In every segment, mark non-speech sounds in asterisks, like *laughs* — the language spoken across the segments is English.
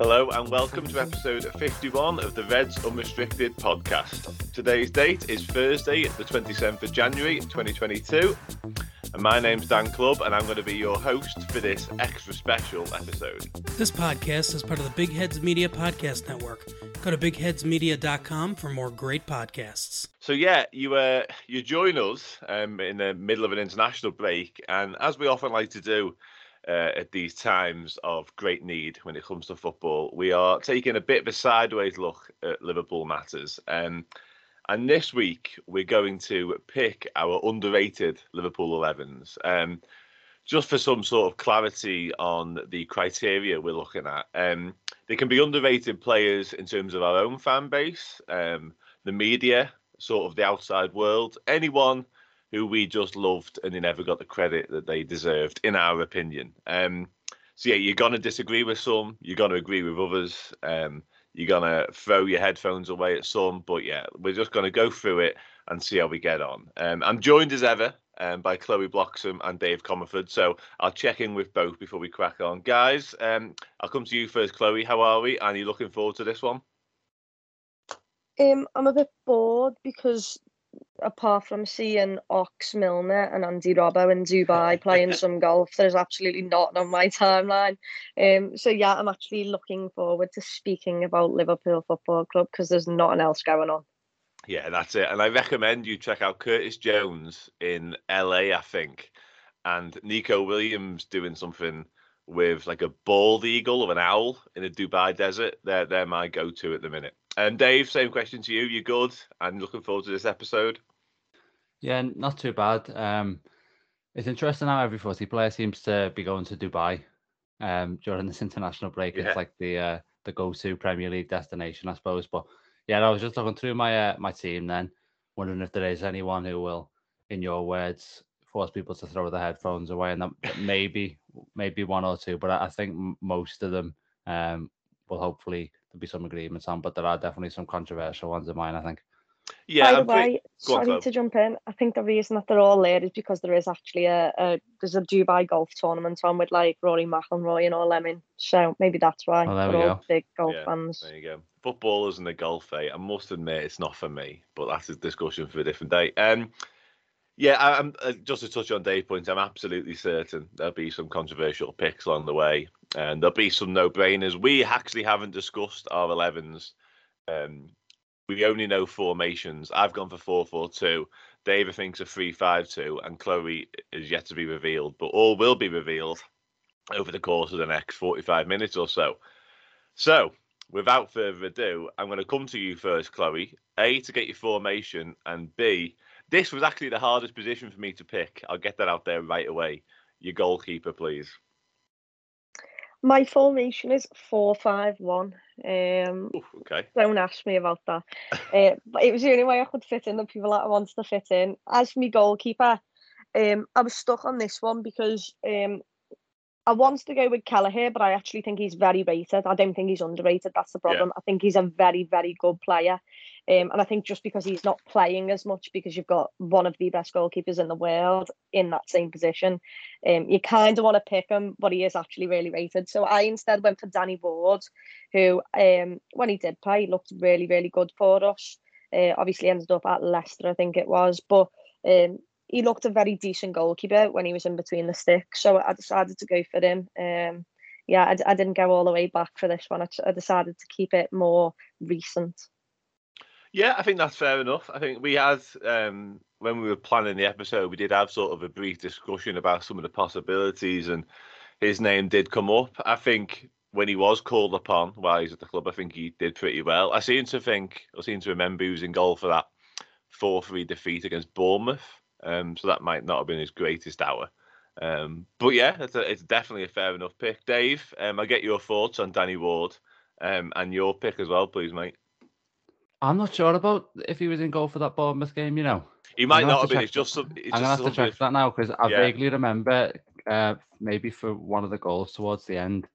Hello and welcome to episode 51 of the Reds Unrestricted podcast. Today's date is Thursday, the 27th of January 2022. And my name's Dan Clubbe, and I'm going to be your host for this extra special episode. This podcast is part of the Big Heads Media Podcast Network. Go to bigheadsmedia.com for more great podcasts. So yeah, you uh, you join us um, in the middle of an international break, and as we often like to do, uh, at these times of great need when it comes to football. We are taking a bit of a sideways look at Liverpool matters. Um, and this week, we're going to pick our underrated Liverpool 11s. Um, just for some sort of clarity on the criteria we're looking at. Um, they can be underrated players in terms of our own fan base, um, the media, sort of the outside world, anyone who we just loved and they never got the credit that they deserved, in our opinion. Um, so yeah, you're gonna disagree with some, you're gonna agree with others. Um, you're gonna throw your headphones away at some, but yeah, we're just gonna go through it and see how we get on. Um, I'm joined as ever um, by Chloe Bloxam and Dave Comerford, so I'll check in with both before we crack on, guys. Um, I'll come to you first, Chloe. How are we? And are you looking forward to this one? Um, I'm a bit bored because apart from seeing Ox Milner and Andy Robbo in Dubai *laughs* playing some golf, there's absolutely not on my timeline. Um, so yeah, I'm actually looking forward to speaking about Liverpool Football Club because there's nothing else going on. Yeah, that's it. And I recommend you check out Curtis Jones in LA, I think, and Neco Williams doing something with like a bald eagle or an owl in a Dubai desert. They're they're my go-to at the minute. And Dave, same question to you. You're good? And looking forward to this episode. Yeah, not too bad. Um, it's interesting how every footy player seems to be going to Dubai um, during this international break. Yeah. It's like the uh, the go-to Premier League destination, I suppose. But yeah, I was just looking through my uh, my team then, wondering if there is anyone who will, in your words, force people to throw their headphones away, and that maybe maybe one or two, but I, I think most of them um, will hopefully there'll be some agreements on, but there are definitely some controversial ones of mine, I think. Yeah. By the way, sorry on, to jump in. I think the reason that they're all there is because there is actually a, a there's a Dubai golf tournament on with like Rory McIlroy and all them in. So maybe that's why oh, there we go. big golf yeah, fans. There you go. Footballers and the golf, eh? I must admit it's not for me, but that's a discussion for a different day. Um, yeah, I, am uh, just to touch on Dave point. I'm absolutely certain there'll be some controversial picks along the way, and there'll be some no-brainers. We actually haven't discussed our 11s. Um, we only know formations. I've gone for four-four-two. David thinks a three-five-two, and Chloe is yet to be revealed. But all will be revealed over the course of the next 45 minutes or so. So, without further ado, I'm going to come to you first, Chloe. A to get your formation, and B this was actually the hardest position for me to pick. I'll get that out there right away. Your goalkeeper, please. My formation is four five one. Um, Ooh, okay. Don't ask me about that. *laughs* uh, but it was the only way I could fit in the people that I wanted to fit in. As for my goalkeeper, um, I was stuck on this one because um, I wanted to go with Kelleher, but I actually think he's very rated. I don't think he's underrated. That's the problem. Yeah. I think he's a very, very good player. Um, and I think just because he's not playing as much, because you've got one of the best goalkeepers in the world in that same position, um, you kind of want to pick him, but he is actually really rated. So I instead went for Danny Ward, who, um, when he did play, looked really, really good for us. Uh, obviously ended up at Leicester, I think it was, but um, he looked a very decent goalkeeper when he was in between the sticks. So I decided to go for him. Um, yeah, I, I didn't go all the way back for this one. I, I decided to keep it more recent. Yeah, I think that's fair enough. I think we had um, when we were planning the episode, we did have sort of a brief discussion about some of the possibilities, and his name did come up. I think when he was called upon while he's at the club, I think he did pretty well. I seem to think, I seem to remember he was in goal for that four-three defeat against Bournemouth. Um, so that might not have been his greatest hour. Um, but yeah, it's, a, it's definitely a fair enough pick. Dave, um, I get your thoughts on Danny Ward um, and your pick as well, please, mate. I'm not sure about if he was in goal for that Bournemouth game. You know, he might not have, been. It's just. Some, it's I'm gonna have to check that now because I yeah. vaguely remember uh, maybe for one of the goals towards the end.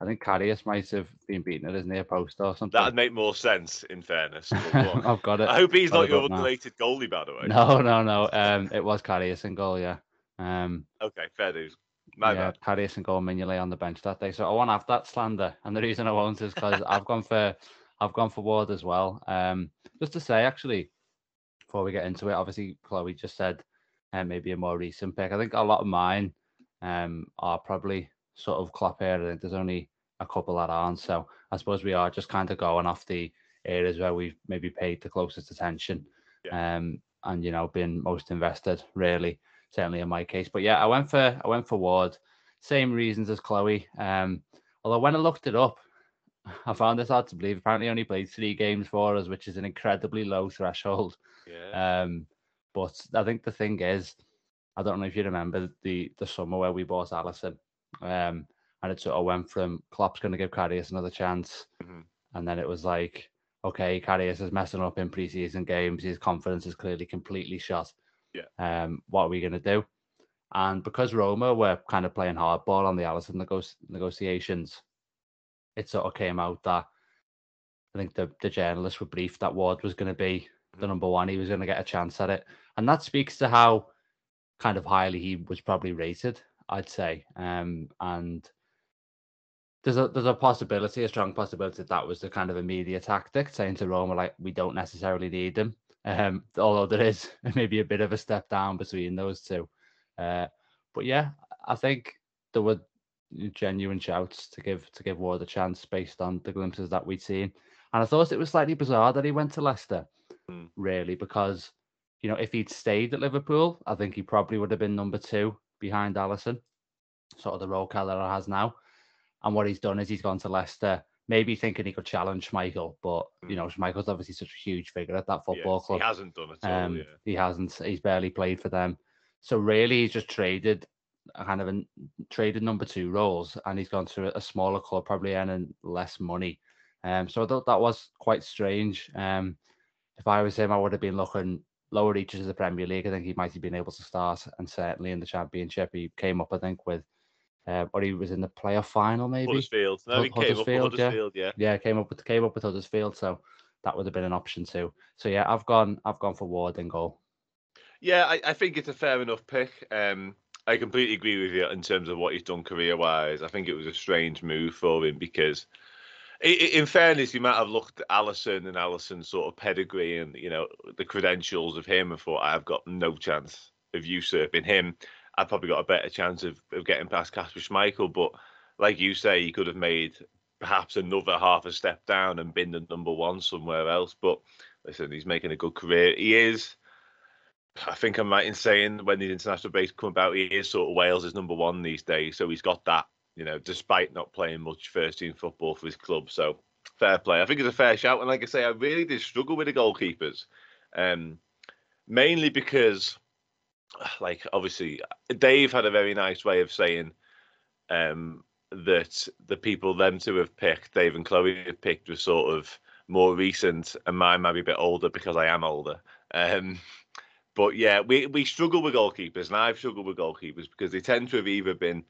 I think Karius might have been beaten at his near post or something. That'd make more sense, in fairness. *laughs* I've got it. I hope he's not your underrated goalie, by the way. No, no, no. Um, it was Karius in goal, yeah. Um, okay, fair dues. My yeah, bad. And Gold Mignolet on the bench that day. So I won't have that slander. And the reason I won't is because I've gone for *laughs* I've gone for Ward as well. Um, just to say, actually, before we get into it, obviously Chloe just said uh, maybe a more recent pick. I think a lot of mine um, are probably sort of Klopp here. I think there's only a couple that aren't. So I suppose we are just kind of going off the areas where we've maybe paid the closest attention Yeah. um, and you know been most invested really certainly in my case but yeah i went for i went for ward same reasons as chloe um although when i looked it up *laughs* i found this hard to believe apparently only played three games for us which is an incredibly low threshold Yeah. um but i think the thing is i don't know if you remember the the summer where we bought Alisson um and it sort of went from Klopp's going to give Karius another chance Mhm. and then it was like okay, Karius is messing up in preseason games. His confidence is clearly completely shot. Yeah. Um, what are we going to do? And because Roma were kind of playing hardball on the Alisson nego- negotiations, it sort of came out that I think the, the journalists were briefed that Ward was going to be the Mhm. number one. He was going to get a chance at it. And that speaks to how kind of highly he was probably rated, I'd say. Um, and there's a there's a possibility, a strong possibility that, that was the kind of a media tactic, saying to Roma like we don't necessarily need them. Um, although there is *laughs* maybe a bit of a step down between those two. Uh, but yeah, I think there were genuine shouts to give to give Ward a chance based on the glimpses that we'd seen. And I thought it was slightly bizarre that he went to Leicester, Hmm. really, because you know if he'd stayed at Liverpool, I think he probably would have been number two behind Alisson, sort of the role Kelleher has now. And what he's done is he's gone to Leicester, maybe thinking he could challenge Schmeichel, but you Mm. know Schmeichel's obviously such a huge figure at that football club. He hasn't done it. Um, yeah. He hasn't. He's barely played for them. So really, he's just traded a kind of a traded number two roles, and he's gone to a smaller club, probably earning less money. Um, so I thought that was quite strange. Um, if I was him, I would have been looking lower reaches of the Premier League. I think he might have been able to start, and certainly in the Championship, he came up, I think, with, uh, or he was in the playoff final, maybe. Huddersfield. No, Hud- he came up with Huddersfield, yeah. Huddersfield, yeah. Yeah, came up with came up with Huddersfield, so that would have been an option too. So yeah, I've gone I've gone for Ward in goal. Yeah, I, I think it's a fair enough pick. Um, I completely agree with you in terms of what he's done career wise. I think it was a strange move for him because, in fairness, you might have looked at Alisson and Alisson's sort of pedigree and you know the credentials of him and thought I've got no chance of usurping him. I've probably got a better chance of, of getting past Kasper Schmeichel. But like you say, he could have made perhaps another half a step down and been the number one somewhere else. But listen, he's making a good career. He is. I think I'm right in saying when the international breaks come about, he is sort of Wales' number one these days. So he's got that, you know, despite not playing much first team football for his club. So fair play. I think it's a fair shout. And like I say, I really did struggle with the goalkeepers, um, mainly because, *sighs* like, obviously, Dave had a very nice way of saying um, that the people them two have picked, Dave and Chloe have picked, were sort of more recent, and mine might be a bit older because I am older. Um, but yeah, we, we struggle with goalkeepers, and I've struggled with goalkeepers because they tend to have either been,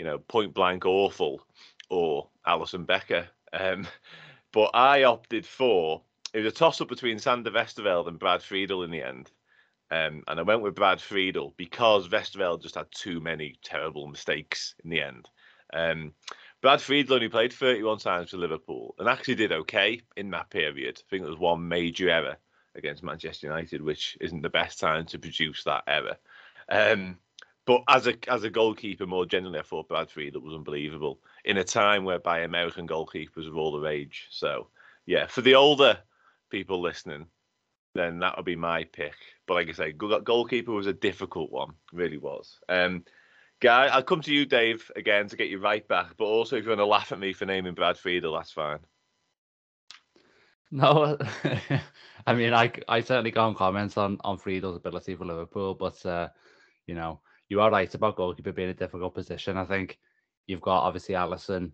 you know, point blank awful or Alisson Becker. Um, but I opted for it was a toss up between Sander Westerveld and Brad Friedel in the end. Um, and I went with Brad Friedel because Westerveld just had too many terrible mistakes in the end. Um, Brad Friedel only played 31 times for Liverpool and actually did okay in that period. I think there was one major error against Manchester United, which isn't the best time to produce that error. Um, but as a as a goalkeeper, more generally, I thought Brad Friedel was unbelievable in a time whereby American goalkeepers were all the rage. So yeah, for the older people listening, then that would be my pick. But like I say, goalkeeper was a difficult one, really was. Um, Guy, I'll come to you, Dave, again to get you right back. But also, if you want to laugh at me for naming Brad Friedel, that's fine. No, *laughs* I mean I I certainly can't comment on on Friedel's ability for Liverpool, but uh, you know you are right about goalkeeper being a difficult position. I think you've got obviously Alisson,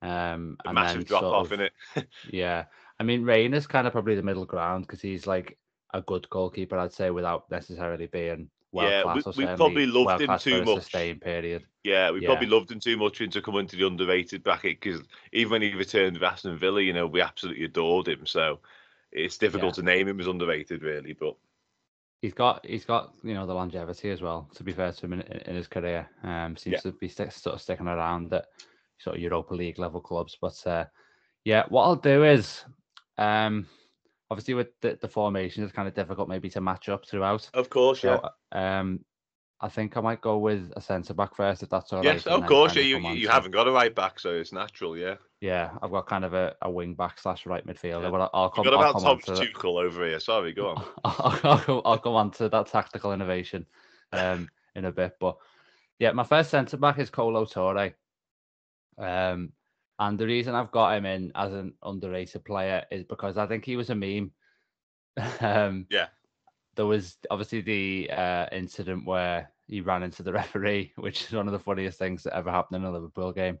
um, A and massive then drop off of- in it. *laughs* Yeah, I mean Reina is kind of probably the middle ground because he's like a good goalkeeper, I'd say, without necessarily being world Yeah, class we- we probably loved him too much. sustained period. Yeah, we Yeah. probably loved him too much into coming to the underrated bracket because even when he returned to Aston Villa, you know, we absolutely adored him. So it's difficult to name him as underrated, really. But he's got he's got you know the longevity as well. To be fair to him in, in his career, um, seems yeah. to be st- sort of sticking around at sort of Europa League level clubs. But uh, yeah, what I'll do is, um, obviously with the, the formation, it's kind of difficult maybe to match up throughout. Of course, yeah. um, I think I might go with a centre back first, if that's all yes, right. Yes, of course. Yeah, you, you haven't got a right back, so it's natural. Yeah. Yeah, I've got kind of a, a wing back slash right midfielder, yeah. but I'll come. Got about Tom Tuchel over here. Sorry, go on. *laughs* I'll, I'll, go, I'll go on to that tactical innovation um, in a bit, but yeah, my first centre back is Kolo Touré. Um, and the reason I've got him in as an underrated player is because I think he was a meme. *laughs* um, yeah. There was obviously the uh, incident where he ran into the *laughs* referee, which is one of the funniest things that ever happened in a Liverpool game.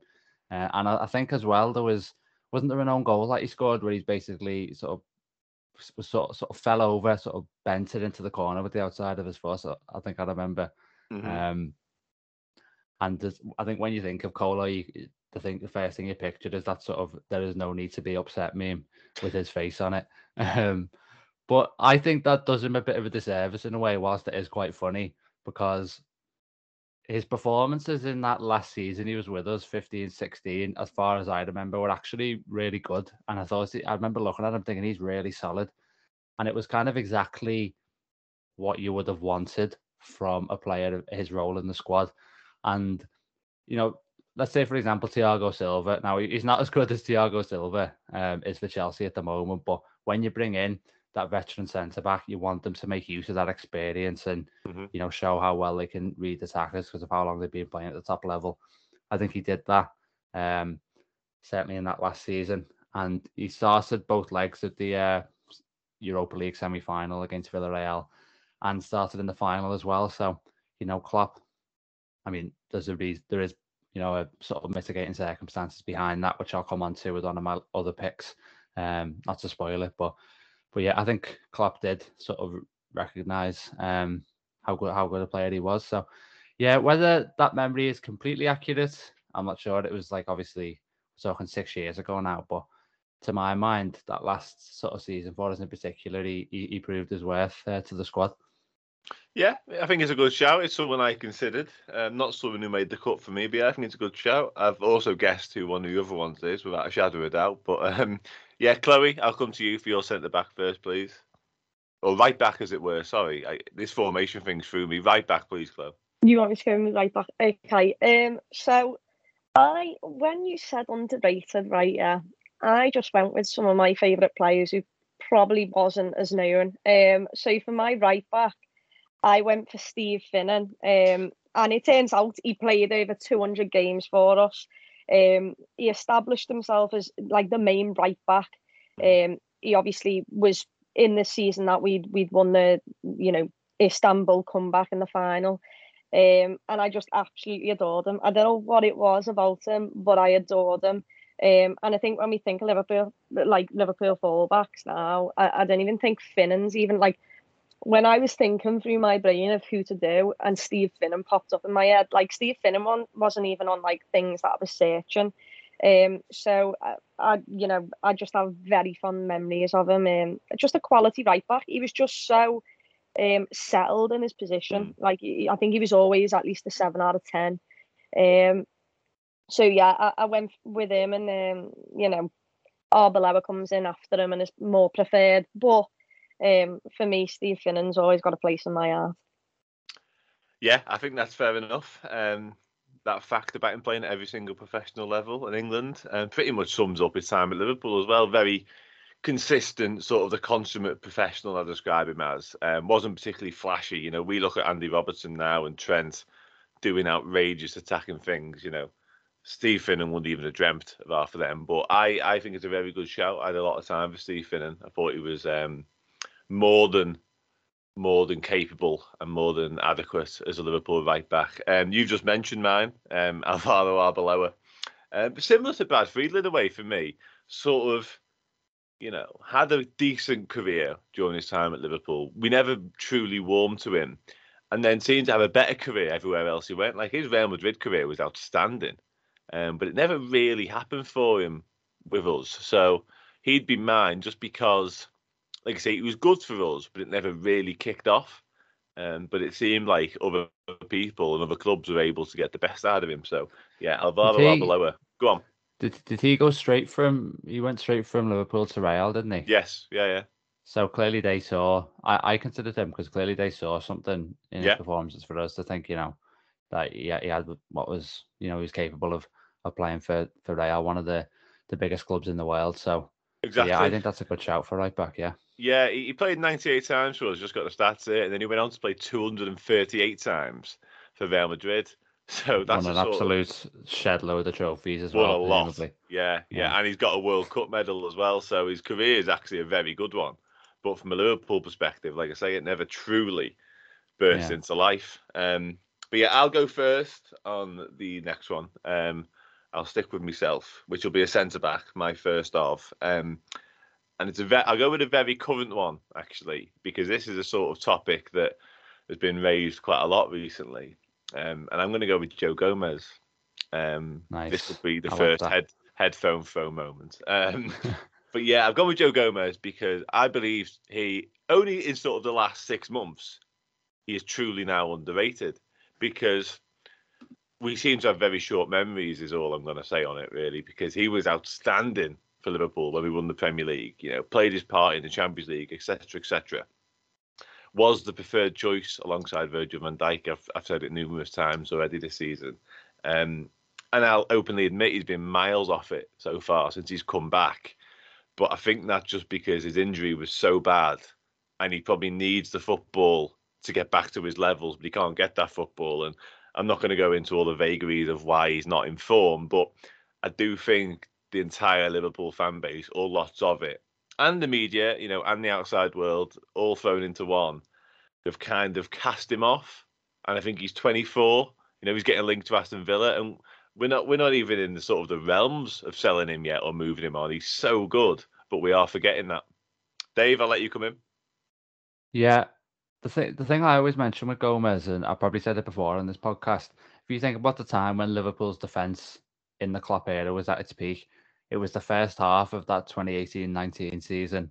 Uh, and I, I, think as well there was wasn't there an own goal that he scored where he's basically sort of was sort of, sort of fell over, sort of bent it into the corner with the outside of his foot. So I think I remember. Mm-hmm. Um, and I think when you think of Kolo, you, the thing the first thing you pictured is that sort of there is no need to be upset meme with his face on it. *laughs* Um, but I think that does him a bit of a disservice in a way, whilst it is quite funny because his performances in that last season he was with us 15 16 as far as i remember were actually really good. And i thought i remember looking at him thinking he's really solid. And it was kind of exactly what you would have wanted from a player of his role in the squad. And you know let's say for example Thiago Silva. Now he's not as good as Thiago Silva um, is for Chelsea at the moment but when you bring in that veteran centre back. You want them to make use of that experience and mm-hmm. you know show how well they can read the attackers because of how long they've been playing at the top level. I think he did that um, certainly in that last season, and he started both legs of the uh, Europa League semi final against Villarreal, and started in the final as well. So you know, Klopp. I mean, there's a reason, there is you know a sort of mitigating circumstances behind that, which I'll come on to with one of my other picks. Um, not to spoil it, but but yeah, I think Klopp did sort of recognise um, how good how good a player he was. So yeah, whether that memory is completely accurate, I'm not sure. It was like obviously talking six years ago now, but to my mind, that last sort of season for us in particular, he, he, he proved his worth uh, to the squad. Yeah, I think it's a good shout. It's someone I considered. Um, not someone who made the cut for me, but yeah, I think it's a good shout. I've also guessed who one of the other ones is without a shadow of a doubt. But um, yeah, Chloe, I'll come to you for your centre back first, please. Or right back, as it were. Sorry, I, this formation thing threw me. Right back, please, Chloe. You want me to go with right back? Okay. Um. So, I when you said underrated, right? Yeah, I just went with some of my favourite players who probably wasn't as known. Um. So for my right back, I went for Steve Finnan. Um. And it turns out he played over 200 games for us. Um, he established himself as like the main right back. Um, he obviously was in the season that we'd we'd won the you know Istanbul comeback in the final. Um, and I just absolutely adored him. I don't know what it was about him, but I adored him. Um, and I think when we think of Liverpool, like Liverpool fullbacks now, I, I don't even think Finnan's even like when I was thinking through my brain of who to do, and Steve Finnan popped up in my head. Like Steve Finnan one wasn't even on like things that I was searching. Um, so I, I, you know, I just have very fond memories of him. Um, just a quality right back. He was just so um settled in his position. Mm. Like I think he was always at least a seven out of ten. Um, so yeah, I, I went with him, and um, you know, Arbeloa comes in after him and is more preferred, but um, for me, Steve Finnan's always got a place in my heart. Yeah, I think that's fair enough. Um, that fact about him playing at every single professional level in England and um, pretty much sums up his time at Liverpool as well. Very consistent, sort of the consummate professional I describe him as. Um, wasn't particularly flashy. You know, we look at Andy Robertson now and Trent doing outrageous attacking things. You know, Steve Finnan wouldn't even have dreamt of half of them. But I, I think it's a very good shout. I had a lot of time for Steve Finnan. I thought he was um, more than more than capable and more than adequate as a Liverpool right back. Um, you've just mentioned mine, um, *laughs* Alvaro Arbeloa. Um, similar to Brad Friedel in a way for me, sort of, you know, had a decent career during his time at Liverpool. We never truly warmed to him. And then seemed to have a better career everywhere else he went. Like his Real Madrid career was outstanding. Um, but it never really happened for him with us. So he'd be mine just because like I say, it was good for us, but it never really kicked off. Um, but it seemed like other people and other clubs were able to get the best out of him. So yeah, Alvaro Arbeloa. Go on. Did did he go straight from? He went straight from Liverpool to Real, didn't he? Yes, yeah, yeah. So clearly they saw. I, I considered him because clearly they saw something in Yeah. his performances for us to think, you know, that he, he had what was, you know, he was capable of of playing for for Real, one of the the biggest clubs in the world. So Exactly. yeah, I think that's a good shout for right back. Yeah, Yeah, he he played 98 times for us, just got the stats here, and then he went on to play 238 times for Real Madrid. *laughs* So that's an sort of- absolute shed load of trophies as well. a lot. Yeah, yeah, Yeah. and he's got a World Cup medal as well. So his career is actually a very good one. But from a Liverpool perspective, like I say, it never truly burst Yeah. into life. Um, but yeah, I'll go first on the next one. Um, I'll stick with myself, which will be a centre back, my first of. Um, and it's a ve- I'll go with a very current one actually, because this is a sort of topic that has been raised quite a lot recently. Um, and I'm going to go with Joe Gomez. Um, This Nice. would be the I first head headphone throw moment. Um, *laughs* but yeah, I've gone with Joe Gomez because I believe he only in sort of the last six months he is truly now underrated because we seem to have very short memories. Is all I'm going to say on it really because he was outstanding for Liverpool when we won the Premier League. You know, played his part in the Champions League, etc., etc. Was the preferred choice alongside Virgil van Dijk. I've, I've said it numerous times already this season. Um, and I'll openly admit he's been miles off it so far since he's come back. But I think that's just because his injury was so bad and he probably needs the football to get back to his levels, but he can't get that football. And I'm not going to go into all the vagaries of why he's not in form, but I do think the entire Liverpool fan base, or lots of it, and the media, you know, and the outside world, all thrown into one, have kind of cast him off. And I think he's 24. You know, he's getting linked to Aston Villa, and we're not we're not even in the sort of the realms of selling him yet or moving him on. He's so good, but we are forgetting that. Dave, I'll let you come in. Yeah, the thing the thing I always mention with Gomez, and I probably said it before on this podcast, if you think about the time when Liverpool's defence in the Klopp era was at its peak, it was the first half of that 2018-19 season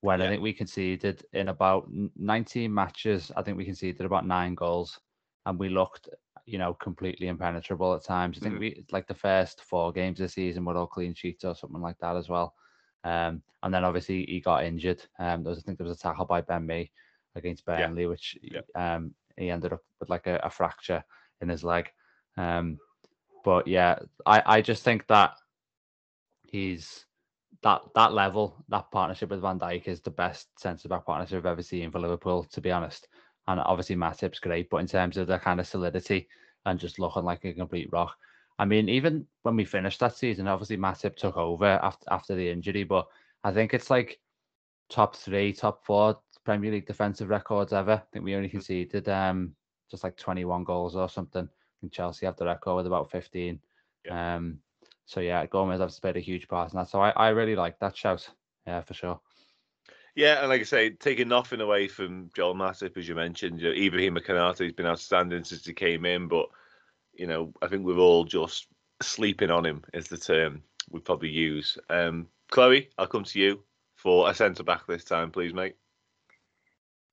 when I think we conceded in about 19 matches, I think we conceded about nine goals, and we looked, you know, completely impenetrable at times. I think Mhm. we like the first four games of the season were all clean sheets or something like that as well. Um, and then obviously he got injured. Um, there was, I think there was a tackle by Ben Mee against Burnley, which Yeah. um he ended up with like a, a fracture in his leg. Um, but yeah, I I just think that he's that that level, that partnership with Van Dijk is the best centre back partnership I've ever seen for Liverpool, to be honest. And obviously Matip's great, but in terms of the kind of solidity and just looking like a complete rock. I mean, even when we finished that season, obviously Matip took over after after the injury, but I think it's like top three, top four Premier League defensive records ever. I think we only conceded um just like 21 goals or something. I think Chelsea have the record with about 15. Um so yeah, Gomez has played a huge part in that. So I, I really like that shout. Yeah, for sure. Yeah, and like I say, taking nothing away from Joel Matip, as you mentioned, you know, Ibrahim Konaté has been outstanding since he came in, but you know, I think we're all just sleeping on him is the term we'd probably use. Um, Chloe, I'll come to you for a centre back this time, please, mate.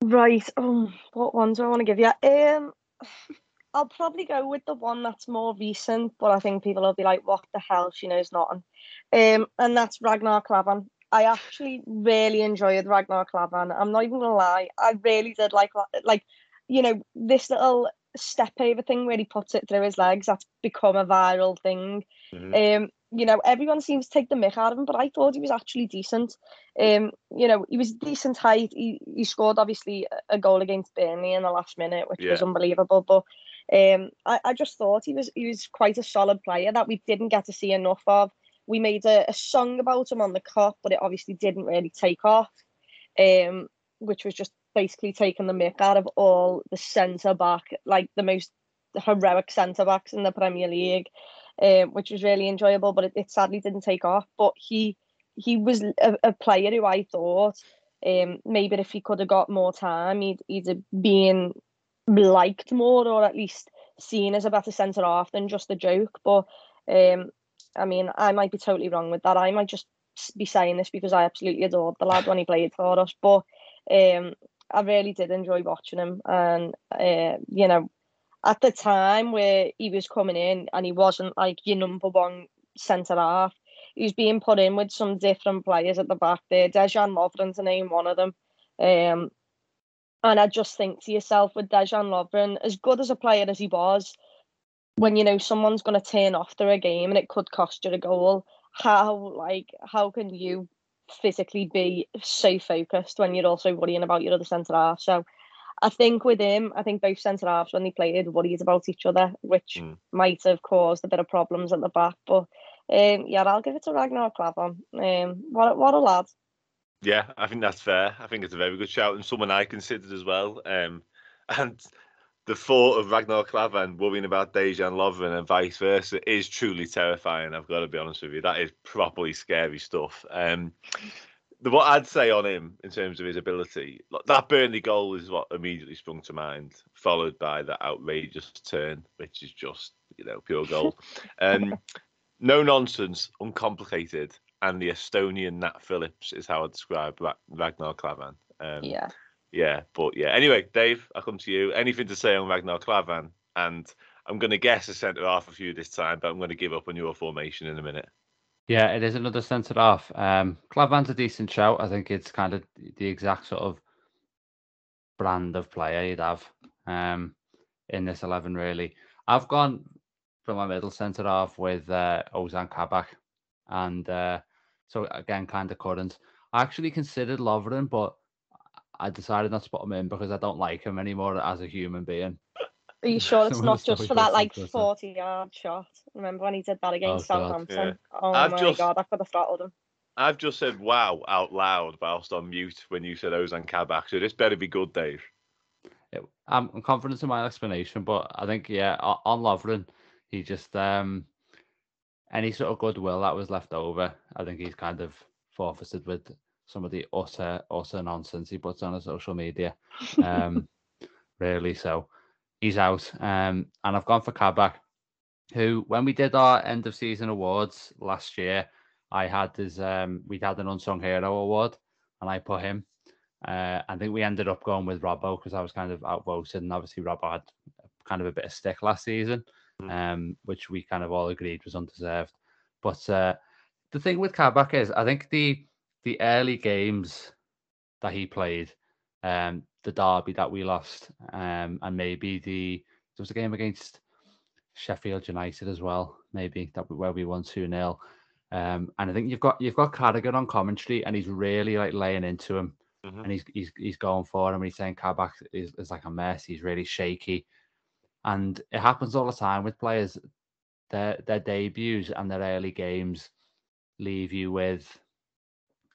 Right. Um, what ones do I want to give you? Um, I'll probably go with the one that's more recent, but I think people will be like, "What the hell? She knows nothing." Um, and that's Ragnar Klavan. I actually really enjoyed Ragnar Klavan. I'm not even gonna lie. I really did like like, you know, this little step over thing where he puts it through his legs. That's become a viral thing. Mhm. Um, you know, everyone seems to take the mick out of him, but I thought he was actually decent. Um, you know, he was decent height. He, he scored obviously a- a goal against Burnley in the last minute, which was unbelievable. But um, I, I just thought he was he was quite a solid player that we didn't get to see enough of. We made a, a song about him on the cup, but it obviously didn't really take off. Um, which was just basically taking the mick out of all the centre back, like the most heroic centre backs in the Premier League um, which was really enjoyable. But it, it sadly didn't take off. But he he was a, a player who I thought um, maybe if he could have got more time, he'd he'd have been liked more, or at least seen as a better centre half than just a joke. But um, I mean, I might be totally wrong with that. I might just be saying this because I absolutely adored the lad when he played for us. But um, I really did enjoy watching him, and uh, you know, at the time where he was coming in and he wasn't like your number one centre half, he was being put in with some different players at the back there. Dejan Lovren to name one of them. Um, and I just think to yourself with Dejan Lovren, as good as a player as he was, when you know someone's going to turn off their game and it could cost you a goal, how like how can you physically be so focused when you're also worrying about your other centre half? So I think with him, I think both centre halves when they played worried about each other, which mm. might have caused a bit of problems at the back. But um, yeah, I'll give it to Ragnar Klavan. Um, what what a lad. Yeah, I think that's fair. I think it's a very good shout and someone I considered as well. Um, *laughs* and the thought of Ragnar Klavan worrying about Dejan Lovren and vice versa is truly terrifying. I've got to be honest with you. That is properly scary stuff. Um, the, what I'd say on him in terms of his ability, that Burnley goal is what immediately sprung to mind, followed by that outrageous turn, which is just you know pure gold. *laughs* Um, no nonsense, uncomplicated, and the Estonian Nat Phillips is how I describe Ragnar Klavan. Um, yeah yeah, but yeah. Anyway, Dave, I come to you. Anything to say on Ragnar Klavan? And I'm going to guess a centre half of you this time, but I'm going to give up on your formation in a minute. Yeah, it is another centre half. Um, Klavan's a decent shout. I think it's kind of the exact sort of brand of player you'd have um, in this 11, really. I've gone for my middle centre half with uh, Ozan Kabak. And uh, so, again, kind of current. I actually considered Lovren, but I decided not to put him in because I don't like him anymore as a human being. Are you *laughs* sure it's not just for that like forty yard shot? Remember when he did that oh, against oh, Southampton? Yeah. Oh I've my just, god, I could have throttled him. I've just said wow out loud whilst on mute when you said Ozan Kabak, so this better be good, Dave. I'm confident in my explanation, but I think yeah, on Lovren, he just um any sort of goodwill that was left over, I think he's kind of forfeited with some of the utter utter nonsense he puts on his social media. Um, *laughs* really, so he's out. Um, and I've gone for Kabak, who when we did our end of season awards last year, I had his um, we had an unsung hero award, and I put him. Uh, I think we ended up going with Robbo because I was kind of outvoted, and obviously Robbo had kind of a bit of stick last season. Um, which we kind of all agreed was undeserved. But uh, the thing with Kabak is, I think the the early games that he played, um, the derby that we lost, um, and maybe the there was a game against Sheffield United as well, maybe that where we won two 0 um, and I think you've got you've got Carragher on commentary, and he's really like laying into him, mm-hmm. and he's he's he's going for him. And he's saying Kabak is, is like a mess. He's really shaky, and it happens all the time with players. Their their debuts and their early games leave you with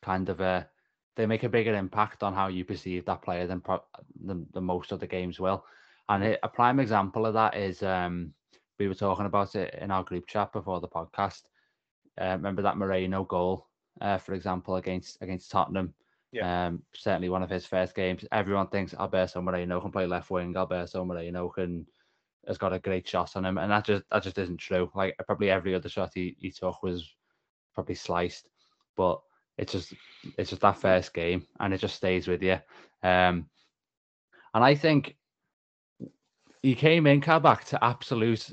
kind of a they make a bigger impact on how you perceive that player than pro- than, than most of the games will. And it, a prime example of that is um, we were talking about it in our group chat before the podcast. Uh, remember that Moreno goal, uh, for example, against against Tottenham. Yeah. Um, certainly one of his first games. Everyone thinks Alberto Moreno can play left wing. Alberto Moreno can has got a great shot on him, and that just that just isn't true. Like probably every other shot he, he took was probably sliced, but it's just it's just that first game, and it just stays with you. Um, and I think he came in Kabak to absolute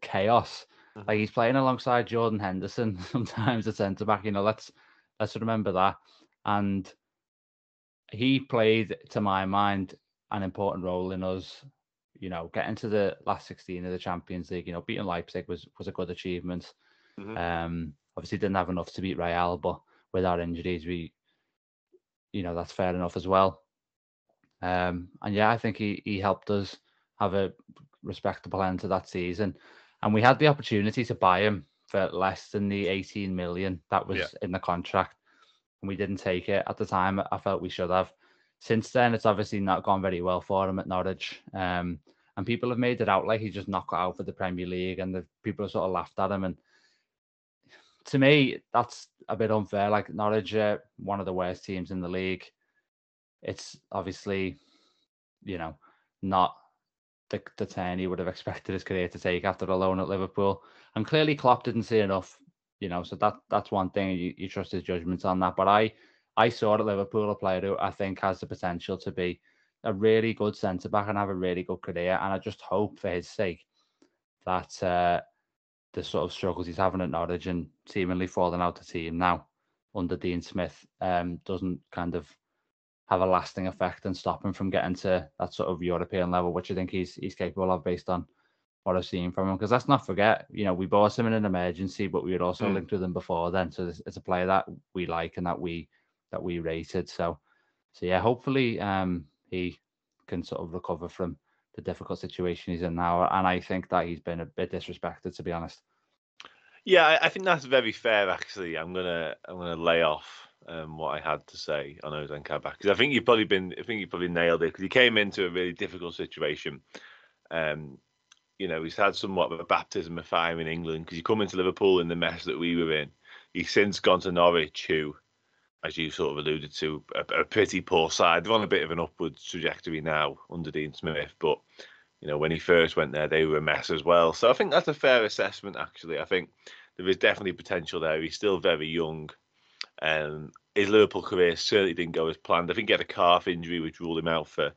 chaos. Mm-hmm. Like he's playing alongside Jordan Henderson *laughs* sometimes at centre back. You know, let's let's remember that. And he played, to my mind, an important role in us. You know, getting to the last sixteen of the Champions League. You know, beating Leipzig was was a good achievement. Mm-hmm. Um, obviously didn't have enough to beat Real, but with our injuries, we, you know, that's fair enough as well. Um, and yeah, I think he he helped us have a respectable end to that season, and we had the opportunity to buy him for less than the 18 million that was yeah. in the contract, and we didn't take it at the time. I felt we should have. Since then, it's obviously not gone very well for him at Norwich. Um, and people have made it out like he's just got out for the Premier League, and the people have sort of laughed at him. And to me, that's a bit unfair. Like Norwich, uh, one of the worst teams in the league. It's obviously, you know, not the, the turn he would have expected his career to take after a loan at Liverpool. And clearly, Klopp didn't see enough. You know, so that that's one thing you, you trust his judgment on that. But I I saw at Liverpool a player who I think has the potential to be a really good centre back and have a really good career. And I just hope for his sake that uh, the sort of struggles he's having at Norwich and seemingly falling out the team now under Dean Smith um, doesn't kind of have a lasting effect and stop him from getting to that sort of European level, which I think he's he's capable of based on what I've seen from him. Because let's not forget, you know, we bought him in an emergency, but we had also mm. linked with him before then. So it's a player that we like and that we that we rated. So so yeah, hopefully um, he can sort of recover from the difficult situation he's in now. And I think that he's been a bit disrespected, to be honest. Yeah, I think that's very fair. Actually, I'm gonna I'm gonna lay off um, what I had to say on Ozan Kabak because I think you've probably been I think you probably nailed it because he came into a really difficult situation. Um, you know, he's had somewhat of a baptism of fire in England because he come into Liverpool in the mess that we were in. He's since gone to Norwich, who, as you sort of alluded to, a, a pretty poor side. They're on a bit of an upward trajectory now under Dean Smith, but you know, when he first went there, they were a mess as well. So I think that's a fair assessment, actually. I think there is definitely potential there. He's still very young. Um, his Liverpool career certainly didn't go as planned. I think he had a calf injury which ruled him out for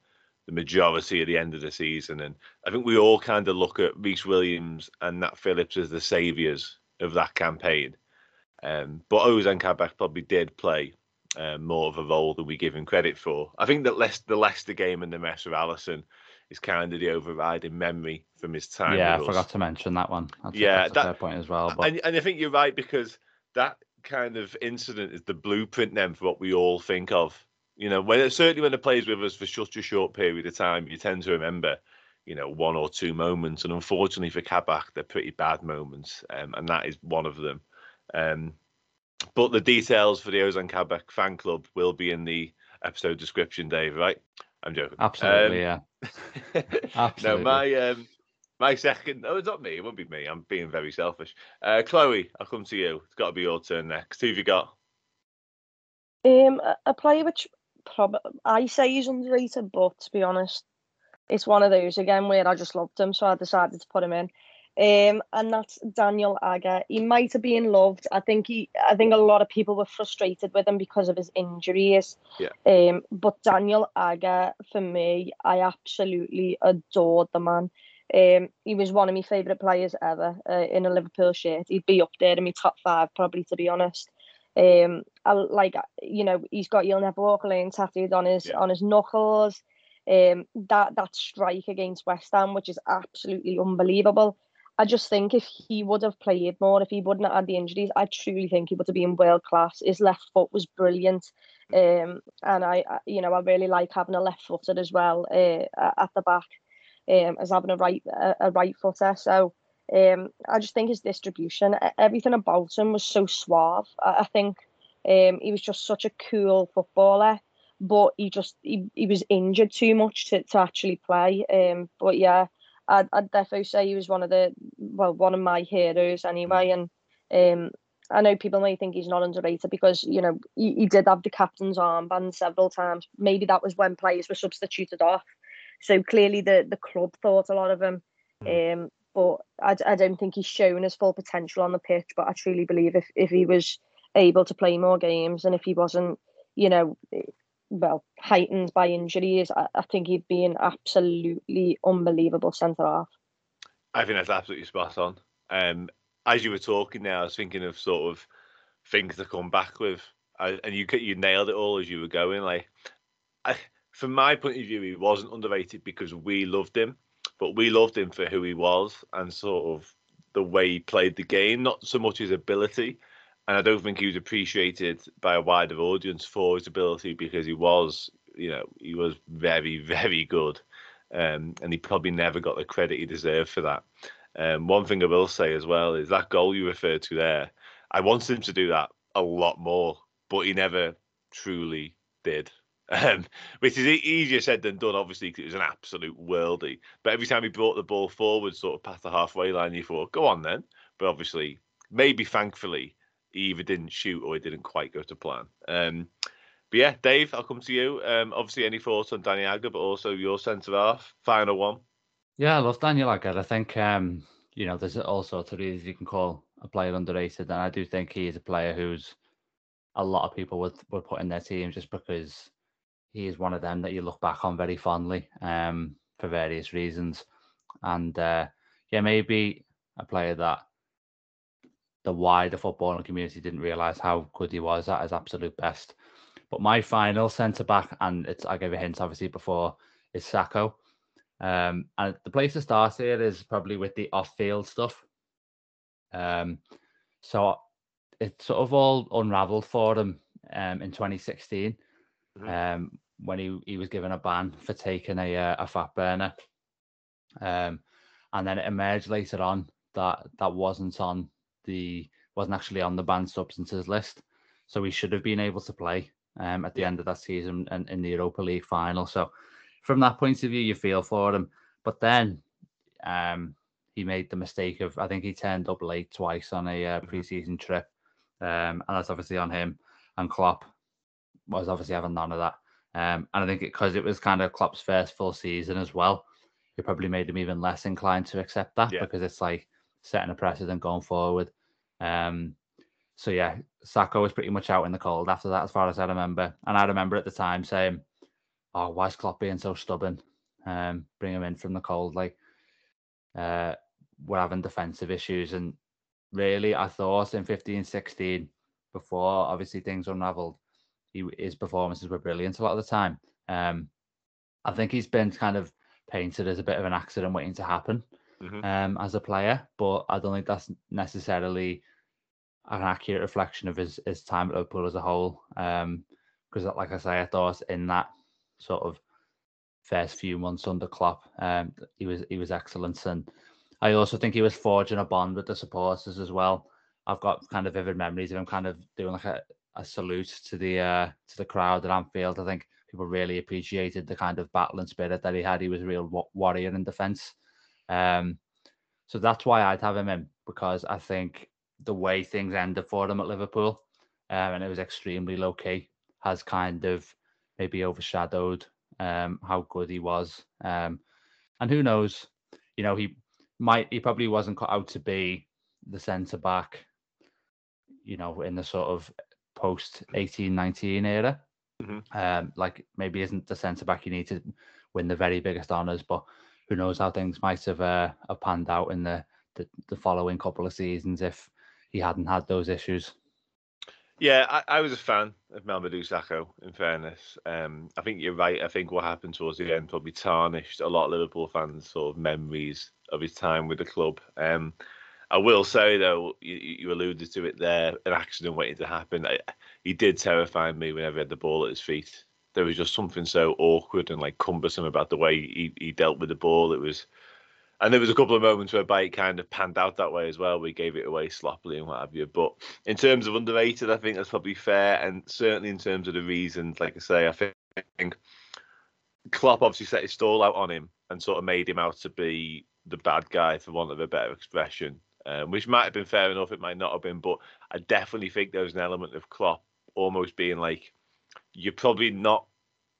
the majority of the end of the season. And I think we all kind of look at Rhys Williams and Nat Phillips as the saviours of that campaign. Um, but Ozan Kabak probably did play uh, more of a role than we give him credit for. I think that the Leicester game and the mess with Alisson is kind of the overriding memory from his time. Yeah, I forgot to mention that one. That's yeah, a, that point as well. But... And, and I think you're right because that kind of incident is the blueprint then for what we all think of. You know, when certainly when the players with us for such a short period of time, you tend to remember, you know, one or two moments, and unfortunately for Kabak, they're pretty bad moments, um, and that is one of them. Um, but the details for the Ozan Kabak fan club will be in the episode description, Dave. Right? I'm joking. Absolutely, um, yeah. *laughs* Absolutely. no, my um, my second. No, it's not me. It won't be me. I'm being very selfish. Uh, Chloe, I'll come to you. It's got to be your turn next. Who have you got? Um, a player which probably I say he's underrated, but to be honest, it's one of those again where I just loved him, so I decided to put him in um, and that's Daniel Agger. He might have been loved. I think he. I think a lot of people were frustrated with him because of his injuries. Yeah. Um, but Daniel Agger, for me, I absolutely adored the man. Um, he was one of my favourite players ever uh, in a Liverpool shirt. He'd be up there in my top five, probably, to be honest. Um, I like you know he's got "You'll Never Walk Alone" tattooed on his yeah. on his knuckles. Um, that that strike against West Ham, which is absolutely unbelievable. I just think if he would have played more, if he wouldn't have had the injuries, I truly think he would have been world class. His left foot was brilliant, um, and I, you know, I really like having a left footed as well uh, at the back, um, as having a right a, a right footer. So um, I just think his distribution, everything about him was so suave. I, I think um, he was just such a cool footballer, but he just he, he was injured too much to, to actually play. Um, but yeah, I'd, I'd definitely say he was one of the well one of my heroes anyway and um I know people may think he's not underrated because you know he, he did have the captain's armband several times. Maybe that was when players were substituted off. So clearly the the club thought a lot of him. Hmm. um but I, I don't think he's shown his full potential on the pitch but I truly believe if, if he was able to play more games and if he wasn't you know well, heightened by injuries, I, I think he'd be an absolutely unbelievable centre half. I think that's absolutely spot on. Um, as you were talking now, I was thinking of sort of things to come back with, I, and you you nailed it all as you were going. Like, I, from my point of view, he wasn't underrated because we loved him, but we loved him for who he was and sort of the way he played the game, not so much his ability and I don't think he was appreciated by a wider audience for his ability because he was, you know, he was very, *laughs* very good, um, and he probably never got the credit he deserved for that. Um, one thing I will say as well is that goal you referred to there. I wanted him to do that a lot more, but he never truly did. *laughs* Um, which is easier said than done, obviously, because it was an absolute worldie. But every time he brought the ball forward, sort of past the halfway line, you thought, "Go on, then." But obviously, maybe thankfully, he either didn't shoot or he didn't quite go to plan. Um, but yeah, Dave, I'll come to you. Um, obviously, any thoughts on Danny Agger, but also your centre half, final one? Yeah, I love Daniel Agger. I think um, you know there's all sorts of reasons you can call a player underrated, and I do think he is a player who's a lot of people would would put in their team just because he is one of them that you look back on very fondly um, for various reasons. And uh, yeah, maybe a player that the wider footballing community didn't realise how good he was at his absolute best. But my final centre back, and it's I gave a hint obviously before, is Sakho. Um, and the place to start here is probably with the off-field stuff. Um, so it sort of all unravelled for him um, in 2016 mm-hmm. um, when he, he was given a ban for taking a uh, a fat burner. Um, and then it emerged later on that that wasn't on the wasn't actually on the banned substances list, so he should have been able to play um, at the end of that season and in the Europa League final. So from that point of view, you feel for him. But then um, he made the mistake of I think he turned up late twice on a uh, mm-hmm. preseason trip, um, and that's obviously on him. And Klopp was obviously having none of that. Um, and I think because it, it, was kind of Klopp's first full season as well, it probably made him even less inclined to accept that yeah. because it's like setting a precedent going forward. Um, so yeah, Sakho was pretty much out in the cold after that, as far as I remember. And I remember at the time saying, "Oh, why is Klopp being so stubborn? Um, bring him in from the cold. Like, uh, we're having defensive issues." And really, I thought in 15, 16, before obviously things unravelled, his performances were brilliant a lot of the time. Um, I think he's been kind of painted as a bit of an accident waiting to happen mm-hmm. um, as a player, but I don't think that's necessarily an accurate reflection of his his time at Liverpool as a whole. Um, because, like I say, I thought in that sort of first few months under Klopp, um, he was he was excellent, and I also think he was forging a bond with the supporters as well. I've got kind of vivid memories of him kind of doing like a, a salute to the uh, to the crowd at Anfield. I think people really appreciated the kind of battling spirit that he had. He was a real warrior in defence. Um, so that's why I'd have him in because I think the way things ended for him at Liverpool, um, and it was extremely low key, has kind of maybe overshadowed um, how good he was. Um, and who knows, you know, he might, he probably wasn't cut out to be the centre back, you know, in the sort of post eighteen nineteen era. Mm-hmm. Um, like maybe isn't the centre back you need to win the very biggest honours, but who knows how things might have, uh, have panned out in the, the, the following couple of seasons if he hadn't had those issues. Yeah, I, I was a fan of Mamadou Sakho, in fairness. Um, I think you're right. I think what happened towards the end probably tarnished a lot of Liverpool fans' sort of memories of his time with the club. Um, I will say though, you, you, alluded to it there, an accident waiting to happen. I, he did terrify me whenever he had the ball at his feet. There was just something so awkward and like cumbersome about the way he, he dealt with the ball. It was, and there was a couple of moments where Bite kind of panned out that way as well. We gave it away sloppily and what have you. But in terms of underrated, I think that's probably fair. And certainly in terms of the reasons, like I say, I think Klopp obviously set his stall out on him and sort of made him out to be the bad guy, for want of a better expression um, which might have been fair enough. It might not have been, but I definitely think there was an element of Klopp almost being like, you're probably not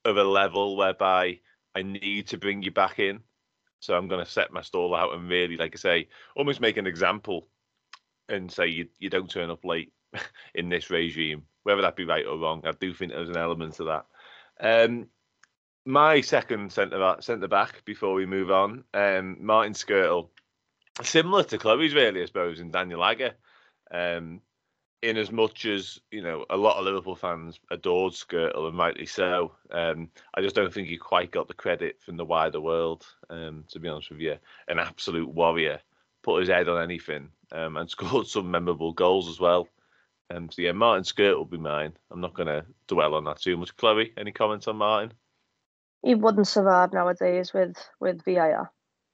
of a level whereby I need to bring you back in. So I'm going to set my stall out and really, like I say, almost make an example and say you, you don't turn up late *laughs* in this regime, whether that be right or wrong. I do think there's an element to that. Um, my second centre centre back before we move on, um, Martin Skrtel similar to Chloe's, really, I suppose, and Daniel Agger. Um, in as much as you know, a lot of Liverpool fans adored Skrtel, and rightly so. Um, I just don't think he quite got the credit from the wider world. Um, to be honest with you, an absolute warrior, put his head on anything, um, and *laughs* scored some memorable goals as well. Um, so yeah, Martin Skrtel will be mine. I'm not going to dwell on that too much. Chloe, any comments on Martin? He wouldn't survive nowadays with with VAR.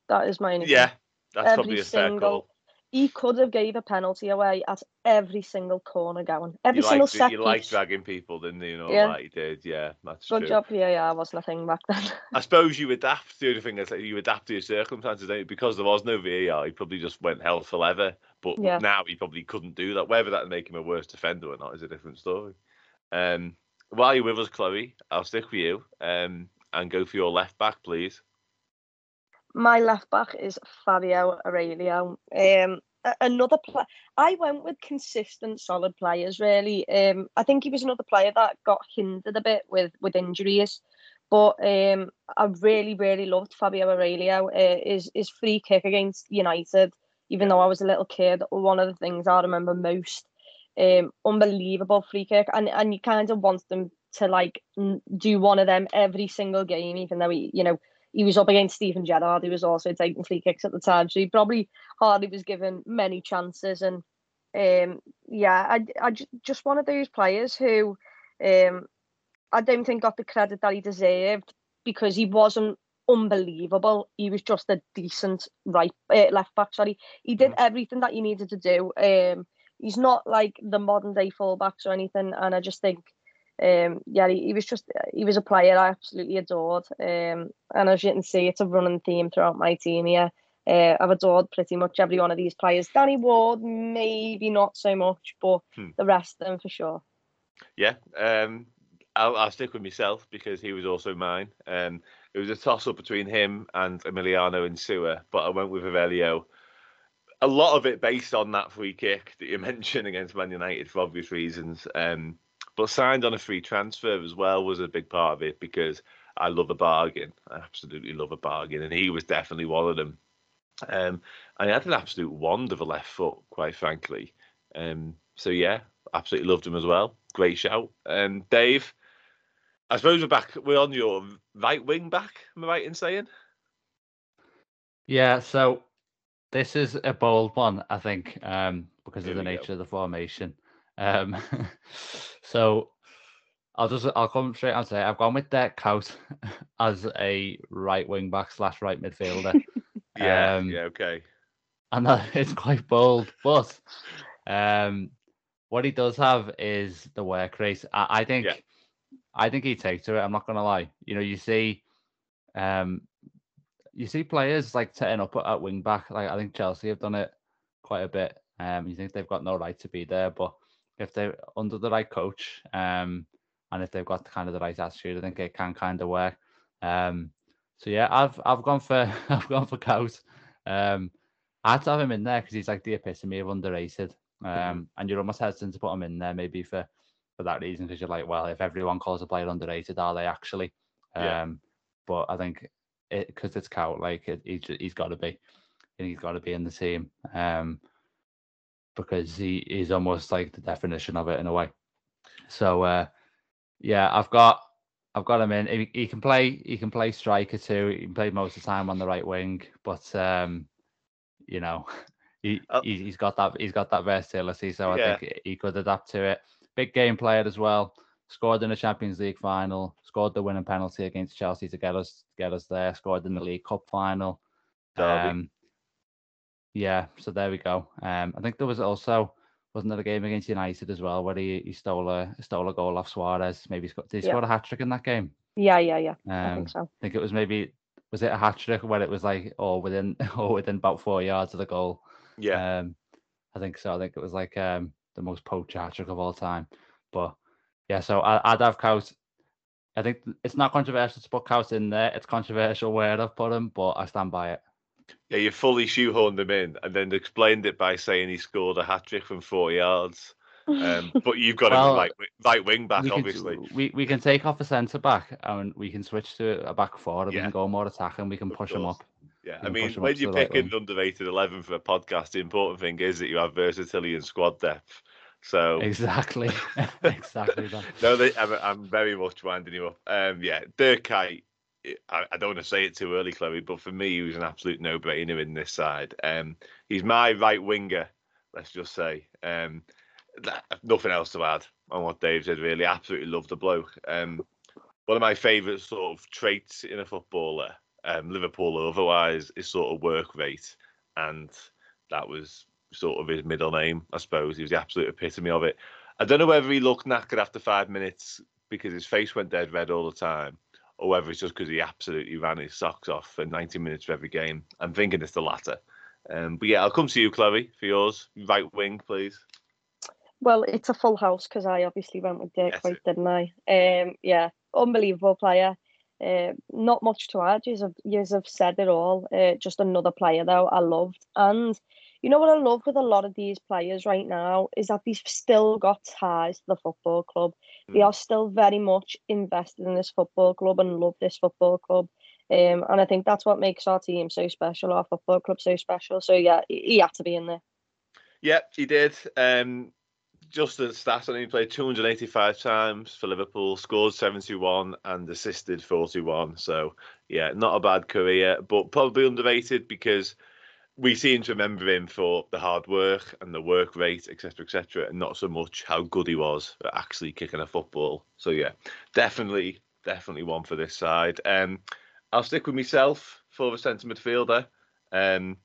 That is my yeah. That's every probably a single, fair call. He could have gave a penalty away at every single corner going. Every single liked, set. You like dragging people, didn't you? know, yeah. Like he did. Yeah, that's Good true. job VAR wasn't a thing back then. I suppose you adapt. The only thing is that you adapt to your circumstances, you? Because there was no VAR, he probably just went hell for leather. But yeah. now he probably couldn't do that. Whether that would make him a worse defender or not is a different story. Um, while you're with us, Chloe, I'll stick with you um, and go for your left back, please my left back is Fabio Aurelio. Um, another player. I went with consistent, solid players. Really, um, I think he was another player that got hindered a bit with with injuries. But um, I really, really loved Fabio Aurelio. Uh, his his free kick against United, even though I was a little kid, one of the things I remember most. Um, unbelievable free kick, and and you kind of want them to like do one of them every single game, even though he, you know, he was up against Steven Gerrard, who was also taking free kicks at the time. So he probably hardly was given many chances. And um, yeah, I, I just one of those players who um, I don't think got the credit that he deserved because he wasn't unbelievable. He was just a decent right uh, left back. Sorry, he did mm-hmm. everything that he needed to do. Um, he's not like the modern day fullbacks or anything, and I just think um, yeah, he, he, was just he was a player I absolutely adored. Um, and as you can see, it's a running theme throughout my team here. Uh, I've adored pretty much every one of these players. Danny Ward, maybe not so much, but hmm. the rest of them for sure. Yeah, um, I'll, I'll, stick with myself because he was also mine. Um, it was a toss up between him and Emiliano Insua, but I went with Aurelio. A lot of it based on that free kick that you *laughs* mentioned against Man United for obvious reasons. Um, but signed on a free transfer as well was a big part of it because I love a bargain. I absolutely love a bargain, and he was definitely one of them. Um, and he had an absolute wand of a left foot, quite frankly. Um, so yeah, absolutely loved him as well. Great shout. Um, Dave, I suppose we're back. We're on your right wing back. Am I right in saying? Yeah. So this is a bold one, I think, um, because of the nature go. of the formation. Um, *laughs* so I'll just I'll come straight and say I've gone with Dirk Kuyt *laughs* as a right wing back slash right midfielder. *laughs* yeah, um, yeah, okay. And that is quite bold, but um, what he does have is the work rate. I, I think yeah. I think he takes to it. I'm not gonna lie. You know, you see, um, you see players like setting up at, at wing back. Like I think Chelsea have done it quite a bit. Um, you think they've got no right to be there, but if they're under the right coach, um, and if they've got kind of the right attitude, I think it can kind of work. Um, so yeah, I've I've gone for *laughs* I've gone for Kuyt. Um, I had to have him in there because he's like the epitome of underrated. Um, mm-hmm. and you're almost hesitant to put him in there maybe for for that reason because you're like, well, if everyone calls a player underrated, are they actually? Yeah. Um, but I think it because it's Kuyt, like it, he, he's got to be, and he's got to be in the team. Um, because he is almost like the definition of it in a way. So uh, yeah, I've got I've got him in. He, he, can play he can play striker too. He can play most of the time on the right wing, but um, you know, *laughs* he, uh, he has got that he's got that versatility. So yeah. I think he could adapt to it. Big game player as well. Scored in the Champions League final. Scored the winning penalty against Chelsea to get us get us there. Scored in the League Cup final. Um, yeah, so there we go. Um, I think there was also wasn't there a game against United as well where he, he stole a stole a goal off Suarez. Maybe he did he yeah. score a hat trick in that game? Yeah, yeah, yeah. Um, I think so. I think it was maybe was it a hat trick where it was like or within *laughs* or within about four yards of the goal. Yeah. Um, I think so. I think it was like um the most poacher hat trick of all time. But yeah, so I, would have Kuyt. I think it's not controversial to put Kuyt in there. It's controversial where I've put him, but I stand by it. Yeah, you fully shoehorned him in and then explained it by saying he scored a hat trick from 40 yards. Um, *laughs* but you've got well, him right, right wing back, we obviously. Can, we, we can take off a centre back and we can switch to a back four and yeah. we can go more attack and we can push him up. Yeah, I mean, when you pick an underrated 11 for a podcast, the important thing is that you have versatility and squad depth. So *laughs* exactly, *laughs* exactly. no, they, I'm, I'm, very much winding you up. Um, yeah, Dirk Kuyt I, don't want to say it too early, Chloe, but for me, he was an absolute no-brainer in this side. Um, he's my right winger, let's just say. Um, that, nothing else to add on what Dave said. Really, absolutely love the bloke. Um, one of my favourite sort of traits in a footballer, um, Liverpool or otherwise, is sort of work rate, and that was sort of his middle name, I suppose. He was the absolute epitome of it. I don't know whether he looked knackered after five minutes because his face went dead red all the time or whether it's just because he absolutely ran his socks off for 90 minutes for every game. I'm thinking it's the latter. Um, but yeah, I'll come to you, Chloe, for yours. Right wing, please. Well, it's a full house because I obviously went with Dirk yes, didn't I? Um, yeah, unbelievable player. Uh, not much to add. You have, you have said it all. Uh, just another player though I loved, and you know what I love with a lot of these players right now is that they've still got ties to the football club. Mm. They are still very much invested in this football club and love this football club. Um, and I think that's what makes our team so special, our football club so special. So yeah, he had to be in there. Yeah, he did. Um, just the stats on him, he played 285 times for Liverpool, scored 71 and assisted 41. So yeah, not a bad career, but probably underrated because we seem to remember him for the hard work and the work rate, etc., etc., and not so much how good he was at actually kicking a football. So yeah, definitely, definitely one for this side. Um, I'll stick with myself for the centre midfielder. Um,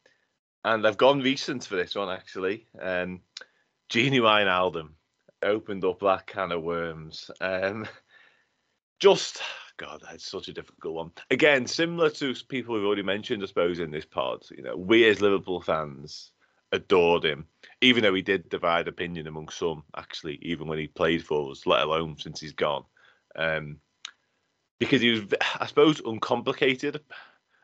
and I've gone recent for this one actually. Um, Gini Wijnaldum opened up that can of worms. Um, just God, that's such a difficult one. Again, similar to people we've already mentioned, I suppose, in this pod. You know, we as Liverpool fans adored him, even though he did divide opinion among some. Actually, even when he played for us, let alone since he's gone. Um, because he was, I suppose, uncomplicated.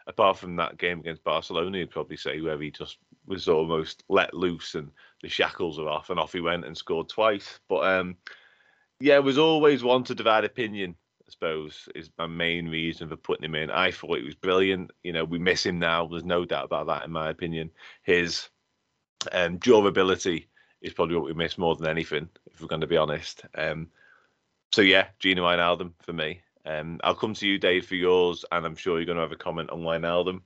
Apart from that game against Barcelona, you'd probably say where he just was almost let loose and the shackles are off, and off he went and scored twice. But um, yeah, was always one to divide opinion. Suppose is my main reason for putting him in. I thought he was brilliant. You know, we miss him now. There's no doubt about that, in my opinion. His um, durability is probably what we miss more than anything, if we're going to be honest. Um, so yeah, Gini Wijnaldum for me. Um, I'll come to you, Dave, for yours, and I'm sure you're going to have a comment on Wijnaldum.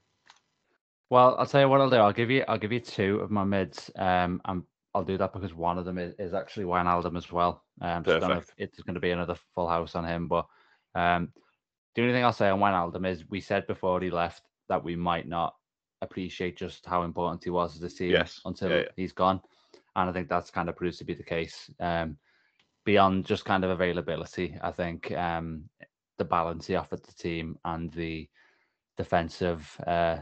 Well, I'll tell you what I'll do. I'll give you I'll give you two of my mids. Um, and I'll do that because one of them is, is actually Wijnaldum as well. Um, so Perfect. it's going to be another full house on him. But um, the only thing I'll say on Wijnaldum is we said before he left that we might not appreciate just how important he was as a team yes. until yeah, yeah. he's gone, and I think that's kind of proves to be the case. Um, beyond just kind of availability, I think um, the balance he offered the team and the defensive uh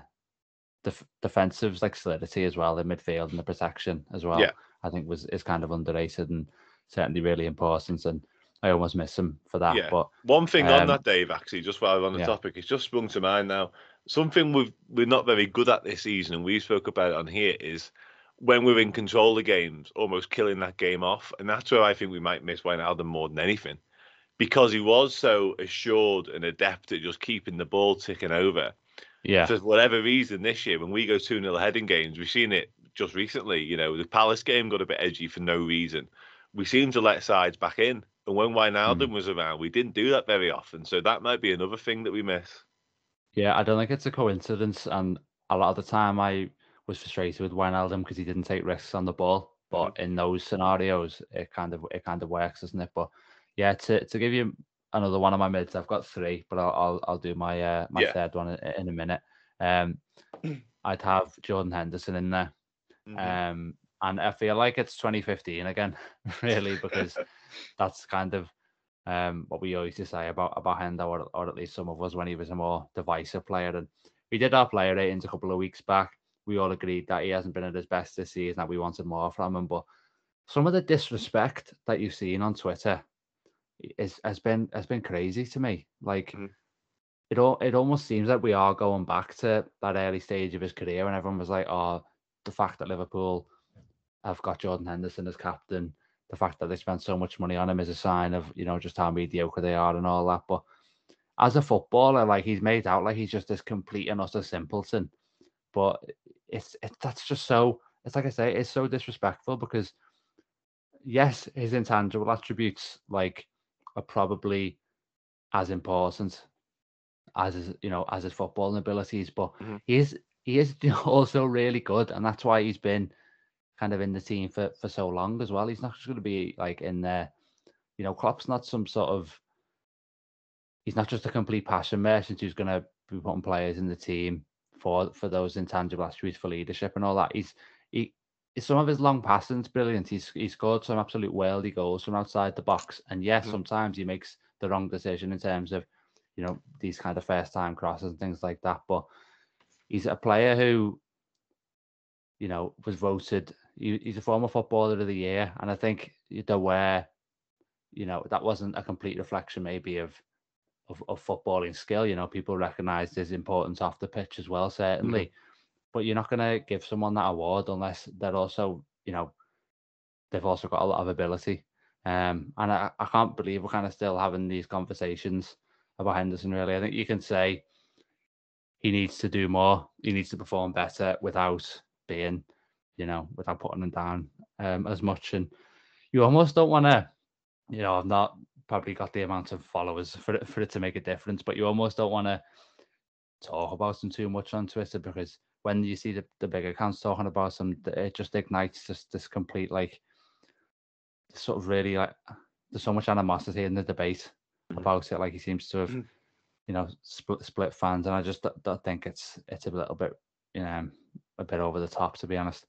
def- defensive like solidity as well, the midfield and the protection as well. Yeah. I think was is kind of underrated and certainly really important. And I almost miss him for that. Yeah. But one thing um, on that, Dave, actually, just while we're on the yeah. topic, it's just sprung to mind now. Something we've we're not very good at this season, and we spoke about it on here, is when we're in control of the games, almost killing that game off. And that's where I think we might miss Wijnaldum more than anything because he was so assured and adept at just keeping the ball ticking over. Yeah. For whatever reason, this year when we go 2 0 ahead in games, we've seen it just recently. You know, the Palace game got a bit edgy for no reason. We seem to let sides back in. And when Wijnaldum mm. was around, we didn't do that very often. So that might be another thing that we miss. Yeah, I don't think it's a coincidence. And a lot of the time I was frustrated with Wijnaldum because he didn't take risks on the ball. But mm. in those scenarios, it kind of it kind of works, doesn't it? But yeah, to, to give you another one of my mids, I've got three, but I'll I'll, I'll do my uh, my yeah. third one in, in, a minute. Um, *clears throat* I'd have Jordan Henderson in there, mm-hmm. um, and I feel like it's 2015 again, *laughs* really, because *laughs* that's kind of um, what we always say about about Hendo, or, or at least some of us when he was a more divisive player. And we did our player ratings a couple of weeks back. We all agreed that he hasn't been at his best this season, that we wanted more from him. But some of the disrespect that you've seen on Twitter is has been has been crazy to me. Like mm. it all it almost seems like we are going back to that early stage of his career when everyone was like, oh, the fact that Liverpool have got Jordan Henderson as captain, the fact that they spent so much money on him is a sign of, you know, just how mediocre they are and all that. But as a footballer, like he's made out like he's just this complete and utter simpleton. But it's it, that's just so it's like I say, it's so disrespectful because yes, his intangible attributes like are probably as important as his, you know, as his footballing abilities. But mm-hmm. he is he is *laughs* also really good, and that's why he's been kind of in the team for for so long as well. He's not just going to be like in there. You know, Klopp's not some sort of. He's not just a complete passion merchant who's going to be putting players in the team for for those intangible attributes for leadership and all that. He's he some of his long passing's brilliant. He's he scored some absolute worldy goals from outside the box. And yes, mm-hmm. sometimes he makes the wrong decision in terms of, you know, these kind of first time crosses and things like that. But he's a player who, you know, was voted. He, he's a former footballer of the year, and I think there were, you know, that wasn't a complete reflection maybe of. Of, of footballing skill, you know, people recognised his importance off the pitch as well, certainly. Mm-hmm but you're not going to give someone that award unless they're also, you know, they've also got a lot of ability. Um, and I, I can't believe we're kind of still having these conversations about Henderson. Really, I think you can say he needs to do more. He needs to perform better without being, you know, without putting them down um, as much. And you almost don't want to, you know, I've not probably got the amount of followers for it, for it to make a difference, but you almost don't want to talk about them too much on Twitter because when you see the, the big accounts talking about them, it just ignites this this complete like sort of really like there's so much animosity in the debate mm-hmm. about it. Like he seems to have, mm-hmm. you know, split split fans, and I just don't think it's it's a little bit, you know, a bit over the top to be honest.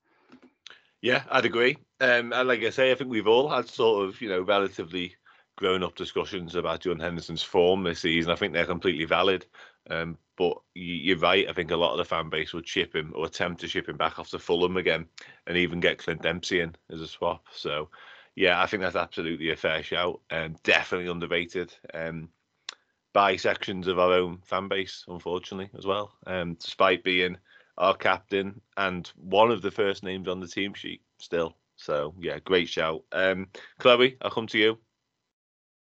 Yeah, I'd agree. Um, and like I say, I think we've all had sort of, you know, relatively grown up discussions about John Henderson's form this season. I think they're completely valid. Um, but you're right. I think a lot of the fan base would ship him or attempt to ship him back off to Fulham again, and even get Clint Dempsey in as a swap. So yeah, I think that's absolutely a fair shout and definitely underrated um, by sections of our own fan base, unfortunately, as well. Um, despite being our captain and one of the first names on the team sheet still. So yeah, great shout. Um, Chloe, I'll come to you.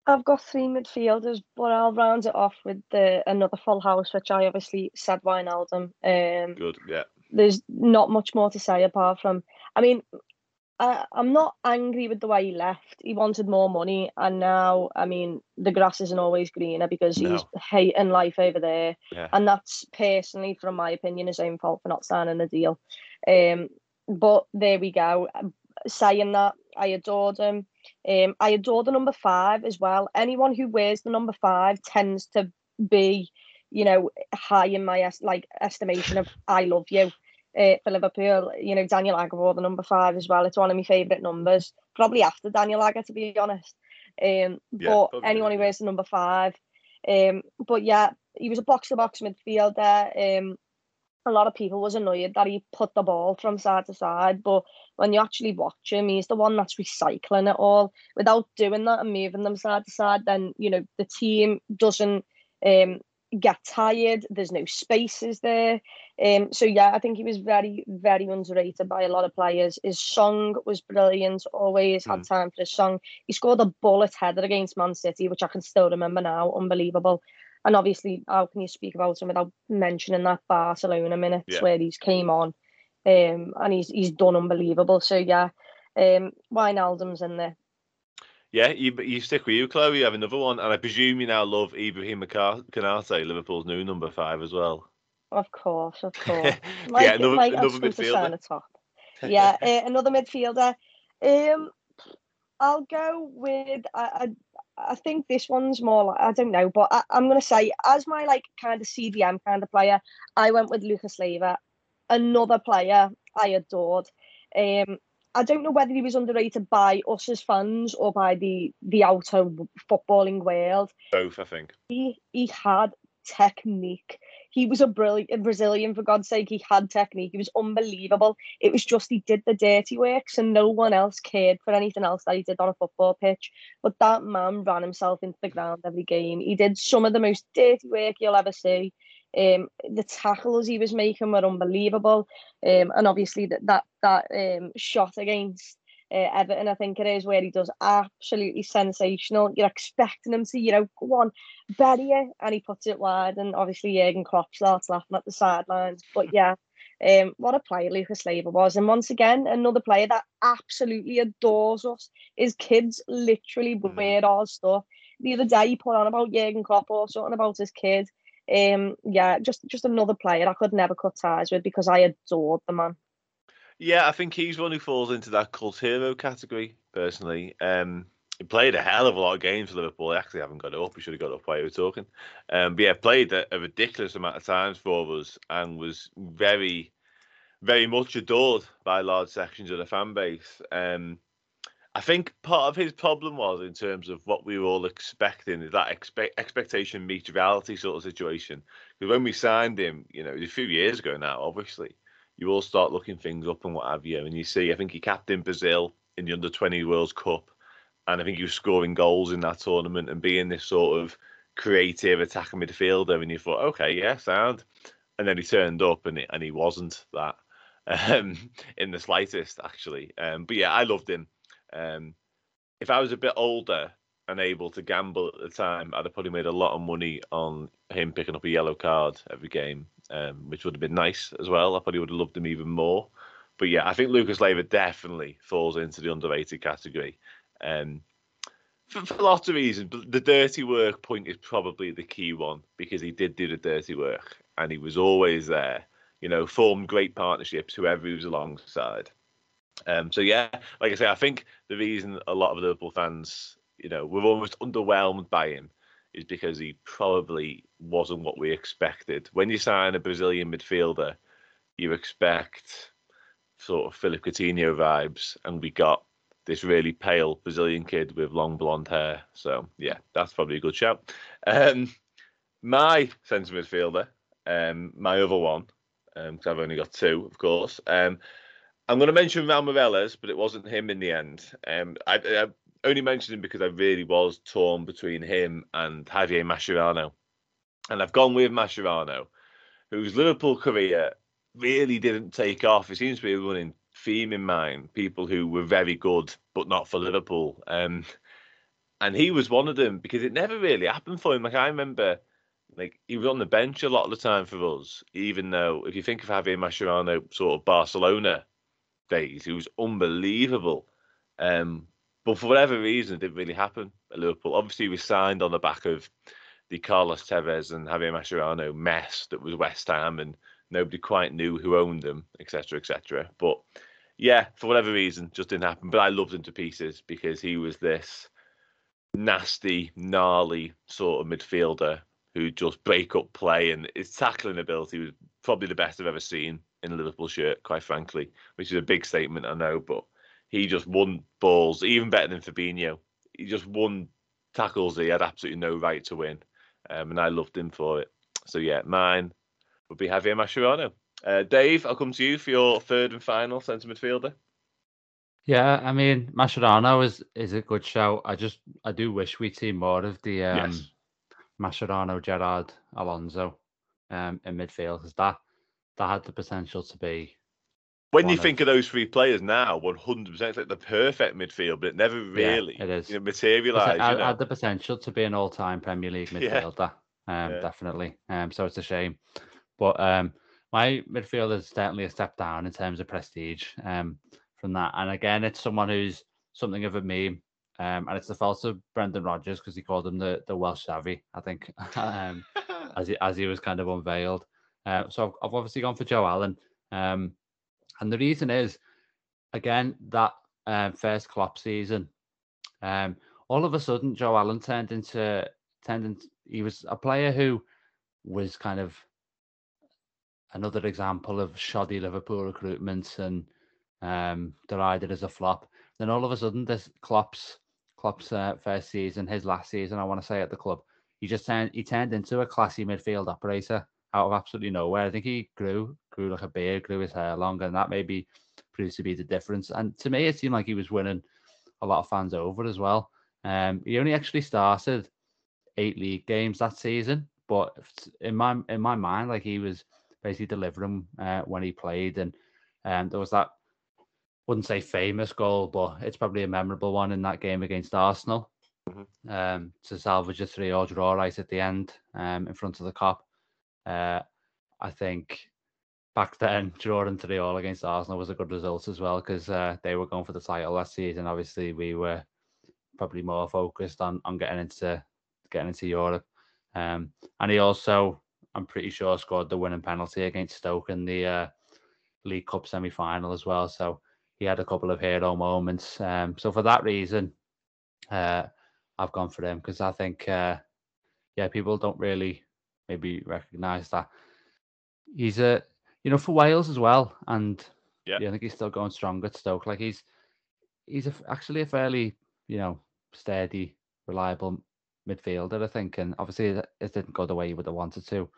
I've got three midfielders, but I'll round it off with the another full house, which I obviously said Wijnaldum. Um, Good, yeah. There's not much more to say apart from, I mean, I, I'm not angry with the way he left. He wanted more money, and now, I mean, the grass isn't always greener because no. he's hating life over there, yeah. and that's personally, from my opinion, his own fault for not signing a deal. Um, but there we go. Saying that, I adored him. Um, I adore the number five as well. Anyone who wears the number five tends to be, you know, high in my es- like estimation of I love you uh, for Liverpool. You know, Daniel Agger wore the number five as well. It's one of my favourite numbers, probably after Daniel Agger, to be honest. Um, yeah, but anyone who wears the number five. Um, but yeah, he was a box to box midfielder. Um, a lot of people was annoyed that he put the ball from side to side, but when you actually watch him, he's the one that's recycling it all. Without doing that and moving them side to side, then you know the team doesn't um, get tired. There's no spaces there. Um, so yeah, I think he was very, very underrated by a lot of players. His song was brilliant. Always had mm. time for his song. He scored a bullet header against Man City, which I can still remember now. Unbelievable. And obviously, how can you speak about him without mentioning that Barcelona minutes yeah. where he's came on, um, and he's he's done unbelievable. So yeah, um, Wijnaldum's in there. Yeah, you you stick with you, Chloe. You have another one, and I presume you now love Ibrahim Konaté, Liverpool's new number five as well. Of course, of *laughs* course. Like, yeah, another, like another midfielder. Top. Yeah, uh, *laughs* another midfielder. Um, I'll go with. I, I, I think this one's more like I don't know, but I, I'm gonna say as my like kind of CDM kind of player, I went with Lucas Leiva, another player I adored. Um, I don't know whether he was underrated by us as fans or by the the outer footballing world. Both, I think. He he had technique. He was a brilliant Brazilian for God's sake. He had technique. He was unbelievable. It was just he did the dirty works and no one else cared for anything else that he did on a football pitch. But that man ran himself into the ground every game. He did some of the most dirty work you'll ever see. Um, the tackles he was making were unbelievable, um, and obviously that that that um, shot against uh, Everton, I think it is, where he does absolutely sensational. You're expecting him to, you know, go on, bury it, and he puts it wide, and obviously Jurgen Klopp starts laughing at the sidelines. But yeah, um, what a player Lucas Leiva was, and once again, another player that absolutely adores us. His kids literally mm. wear our stuff. The other day, he put on about Jurgen Klopp or something about his kid um, yeah, just just another player I could never cut ties with because I adored the man. Yeah, I think he's one who falls into that cult hero category personally. Um, he played a hell of a lot of games for Liverpool. He actually haven't got it up. He should have got up while you were talking. Um, but yeah, played a, a, ridiculous amount of times for us and was very, very much adored by large sections of the fan base. Um, I think part of his problem was in terms of what we were all expecting, that expect, expectation meets reality sort of situation. Because when we signed him, you know, a few years ago now, obviously, you all start looking things up and what have you. And you see, I think he captained Brazil in the under 20 World Cup. And I think he was scoring goals in that tournament and being this sort of creative attacking midfielder. And you thought, okay, yeah, sound. and then he turned up and he, and he wasn't that *laughs* um, in the slightest actually. Um, but yeah, I loved him. Um, if I was a bit older and able to gamble at the time, I'd have probably made a lot of money on him picking up a yellow card every game, um, which would have been nice as well. I probably would have loved him even more. But yeah, I think Lucas Leiva definitely falls into the underrated category. Um, for, for lots of reasons, but the dirty work point is probably the key one because he did do the dirty work and he was always there. You know, formed great partnerships whoever he was alongside. Um, so yeah, like I say, I think the reason a lot of Liverpool fans, you know, were almost underwhelmed by him is because he probably wasn't what we expected. When you sign a Brazilian midfielder, you expect sort of Philippe Coutinho vibes, and we got this really pale Brazilian kid with long blonde hair. So yeah, that's probably a good shout. Um, my centre midfielder, um, my other one, because um, I've only got two, of course. I'm going to mention Raul Meireles, but it wasn't him in the end. Um, I, I, only mentioned him because I really was torn between him and Javier Mascherano. And I've gone with Mascherano, whose Liverpool career really didn't take off. It seems to be a running theme in mind. People who were very good, but not for Liverpool. Um, and he was one of them because it never really happened for him. Like I remember, like he was on the bench a lot of the time for us. Even though, if you think of Javier Mascherano, sort of Barcelona days, he was unbelievable. Um, but for whatever reason, it didn't really happen at Liverpool. Obviously, he was signed on the back of the Carlos Tevez and Javier Mascherano mess that was West Ham, and nobody quite knew who owned them, etc., etc. But yeah, for whatever reason, just didn't happen. But I loved him to pieces because he was this nasty, gnarly sort of midfielder who just break up play and his tackling ability was probably the best I've ever seen in a Liverpool shirt, quite frankly, which is a big statement, I know, but he just won balls, even better than Fabinho. He just won tackles he had absolutely no right to win, um, and I loved him for it. So yeah, mine would be Javier Mascherano. Uh, Dave, I'll come to you for your third and final centre midfielder. Yeah, I mean Mascherano is is a good shout. I just I do wish we'd see more of the um, yes. Mascherano, Gerrard, Alonso um, in midfield because that that had the potential to be. When you of, think of those three players now, one hundred percent, like the perfect midfield, but it never really yeah, it is. You know, materialised. It you know? had the potential to be an all-time Premier League *laughs* midfielder. Yeah. Um, yeah. definitely. Um, so it's a shame, but um, my midfield is certainly a step down in terms of prestige. Um, from that, and again, it's someone who's something of a meme. Um, and it's the fault of Brendan Rodgers because he called him the, the Welsh Xavi, I think, *laughs* um, *laughs* as he as he was kind of unveiled. Uh, so I've, I've, obviously gone for Joe Allen. Um, and the reason is, again, that um, first Klopp season, um, all of a sudden Joe Allen turned into turned into, he was a player who was kind of another example of shoddy Liverpool recruitment and um, derided as a flop. Then all of a sudden, this Klopp's Klopp's uh, first season, his last season, I want to say at the club, he just turned he turned into a classy midfield operator out of absolutely nowhere. I think he grew, grew like a beard, grew his hair longer, and that maybe proved to be the difference. And to me, it seemed like he was winning a lot of fans over as well. Um, he only actually started eight league games that season, but in my in my mind, like he was basically delivering uh, when he played, and um, there was that wouldn't say famous goal, but it's probably a memorable one in that game against Arsenal. Mm-hmm. Um, to salvage a three-all draw right at the end um, in front of the Kop. Uh, I think back then, *laughs* drawing three all against Arsenal was a good result as well because uh, they were going for the title last season. Obviously, we were probably more focused on on getting into getting into Europe. Um, and he also, I'm pretty sure, scored the winning penalty against Stoke in the uh, League Cup semi final as well. So he had a couple of hero moments. Um, so for that reason, uh, I've gone for him because I think, uh, yeah, people don't really maybe recognise that he's a you know for Wales as well, and yeah, yeah I think he's still going strong at Stoke. Like he's he's a, actually a fairly you know steady, reliable midfielder, I think, and obviously it, it didn't go the way he would have wanted to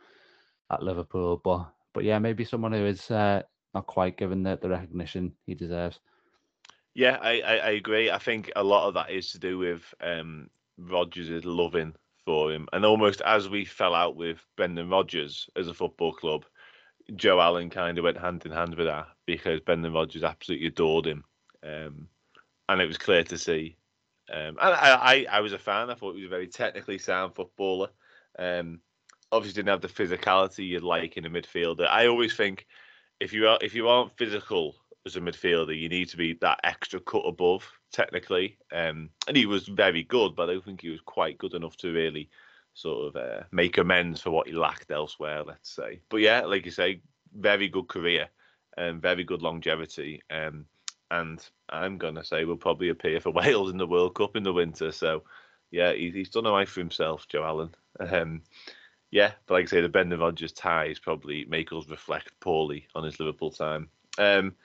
at Liverpool, but but yeah, maybe someone who is uh, not quite given the, the recognition he deserves. Yeah, I, I, I, agree. I think a lot of that is to do with um, Rodgers' loving for him. And almost as we fell out with Brendan Rodgers as a football club, Joe Allen kind of went hand in hand with that because Brendan Rodgers absolutely adored him, um, and it was clear to see. Um, and I, I, I was a fan. I thought he was a very technically sound footballer. Um, obviously, didn't have the physicality you'd like in a midfielder. I always think if you are if you aren't physical as a midfielder, you need to be that extra cut above technically. Um, and he was very good, but I don't think he was quite good enough to really sort of uh, make amends for what he lacked elsewhere, let's say. But yeah, like you say, very good career and very good longevity. Um, and I'm gonna say we'll probably appear for *laughs* Wales in the World Cup in the winter. So yeah, he's, he's done a life for himself, Joe Allen. Um, yeah, but like I say, the Brendan Rodgers ties probably make us reflect poorly on his Liverpool time. Um,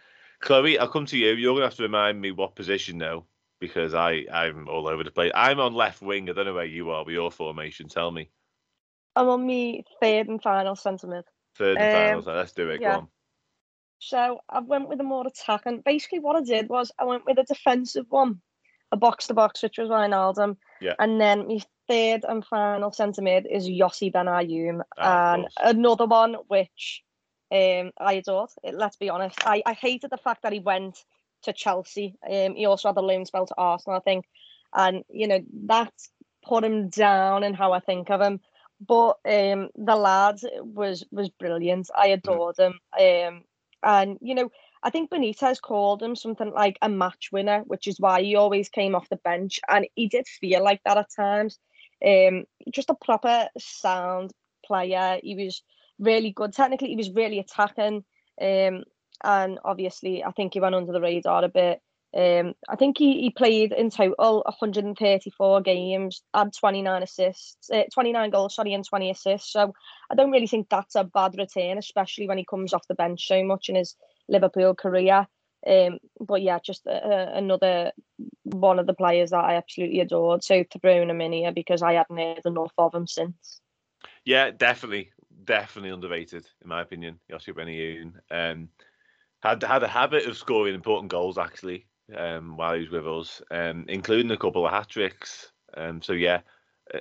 Chloe, I'll come to you. You're gonna have to remind me what position now because I I'm all over the place. I'm on left wing. I don't know where you are with your formation. Tell me. I'm on me third and final centre mid. Third and um, final. So let's do it. Yeah. Go on. So I went with a more attack, and basically what I did was I went with a defensive one, a box to box, which was Wijnaldum. Yeah. And then my third and final centre mid is Yossi Benayoun, ah, and another one which um, I adored. Let's be honest, I, I hated the fact that he went to Chelsea. Um, he also had a loan spell to Arsenal, I think, and you know that put him down in how I think of him. But um, the lad was was brilliant. I mm. adored him. Um, and you know, I think Benitez called him something like a match winner, which is why he always came off the bench, and he did feel like that at times. Um, just a proper sound player. He was really good. Technically, he was really attacking. Um, and obviously, I think he went under the radar a bit. Um, I think he, he played in total 134 games, had 29 assists, uh, 29 goals, sorry, and 20 assists. So I don't really think that's a bad return, especially when he comes off the bench so much in his Liverpool career. Um, but yeah, just uh, another one of the players that I absolutely adored. So to throw him in here because I hadn't heard enough of him since. Yeah, definitely, definitely underrated in my opinion. Yossi Benayoun um, had had a habit of scoring important goals actually um, while he was with us, um, including a couple of hat tricks. Um, so yeah,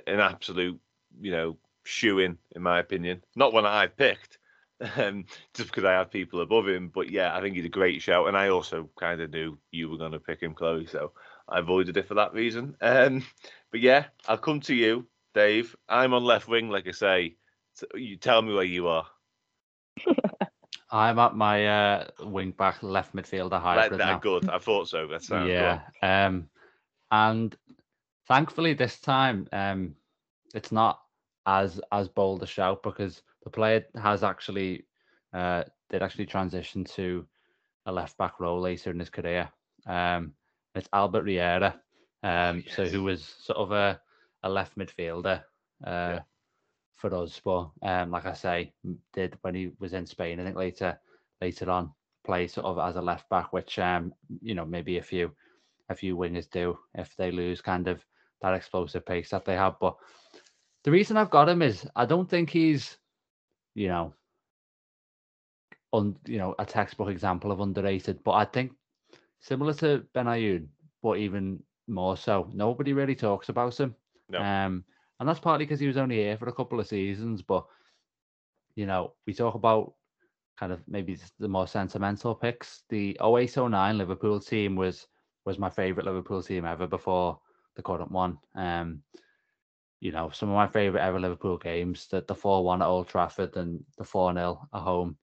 an absolute you know shoe in in my opinion. Not one I picked, *laughs* um, just because I have people above him. But yeah, I think he's a great shout, and I also kind of knew you were going to pick him, Chloe, so I avoided it for that reason. Um, but yeah, I'll come to you, Dave. I'm on left wing, like I say. You tell me where you are. *laughs* I'm at my uh, wing back left midfielder hybrid that, now. Good. I thought so. That's yeah. Um, and thankfully this time, um, it's not as as bold a shout because the player has actually uh, did actually transition to a left back role later in his career. Um, it's Albert Riera, um, yes. so who was sort of a, a left midfielder uh, yeah. For us. But um, like I say, did when he was in Spain, I think later later on play sort of as a left back, which um, you know maybe a few a few wingers do if they lose kind of that explosive pace that they have. But the reason I've got him is I don't think he's, you know, on you know a textbook example of underrated, but I think similar to Benayoun, but even more so. Nobody really talks about him. No. Um, and that's partly because he was only here for a couple of seasons. But you know, we talk about kind of maybe the more sentimental picks. The 0809 Liverpool team was was my favourite Liverpool team ever before the current one. Um, you know, some of my favourite ever Liverpool games, the the four one at Old Trafford and the four 0 at home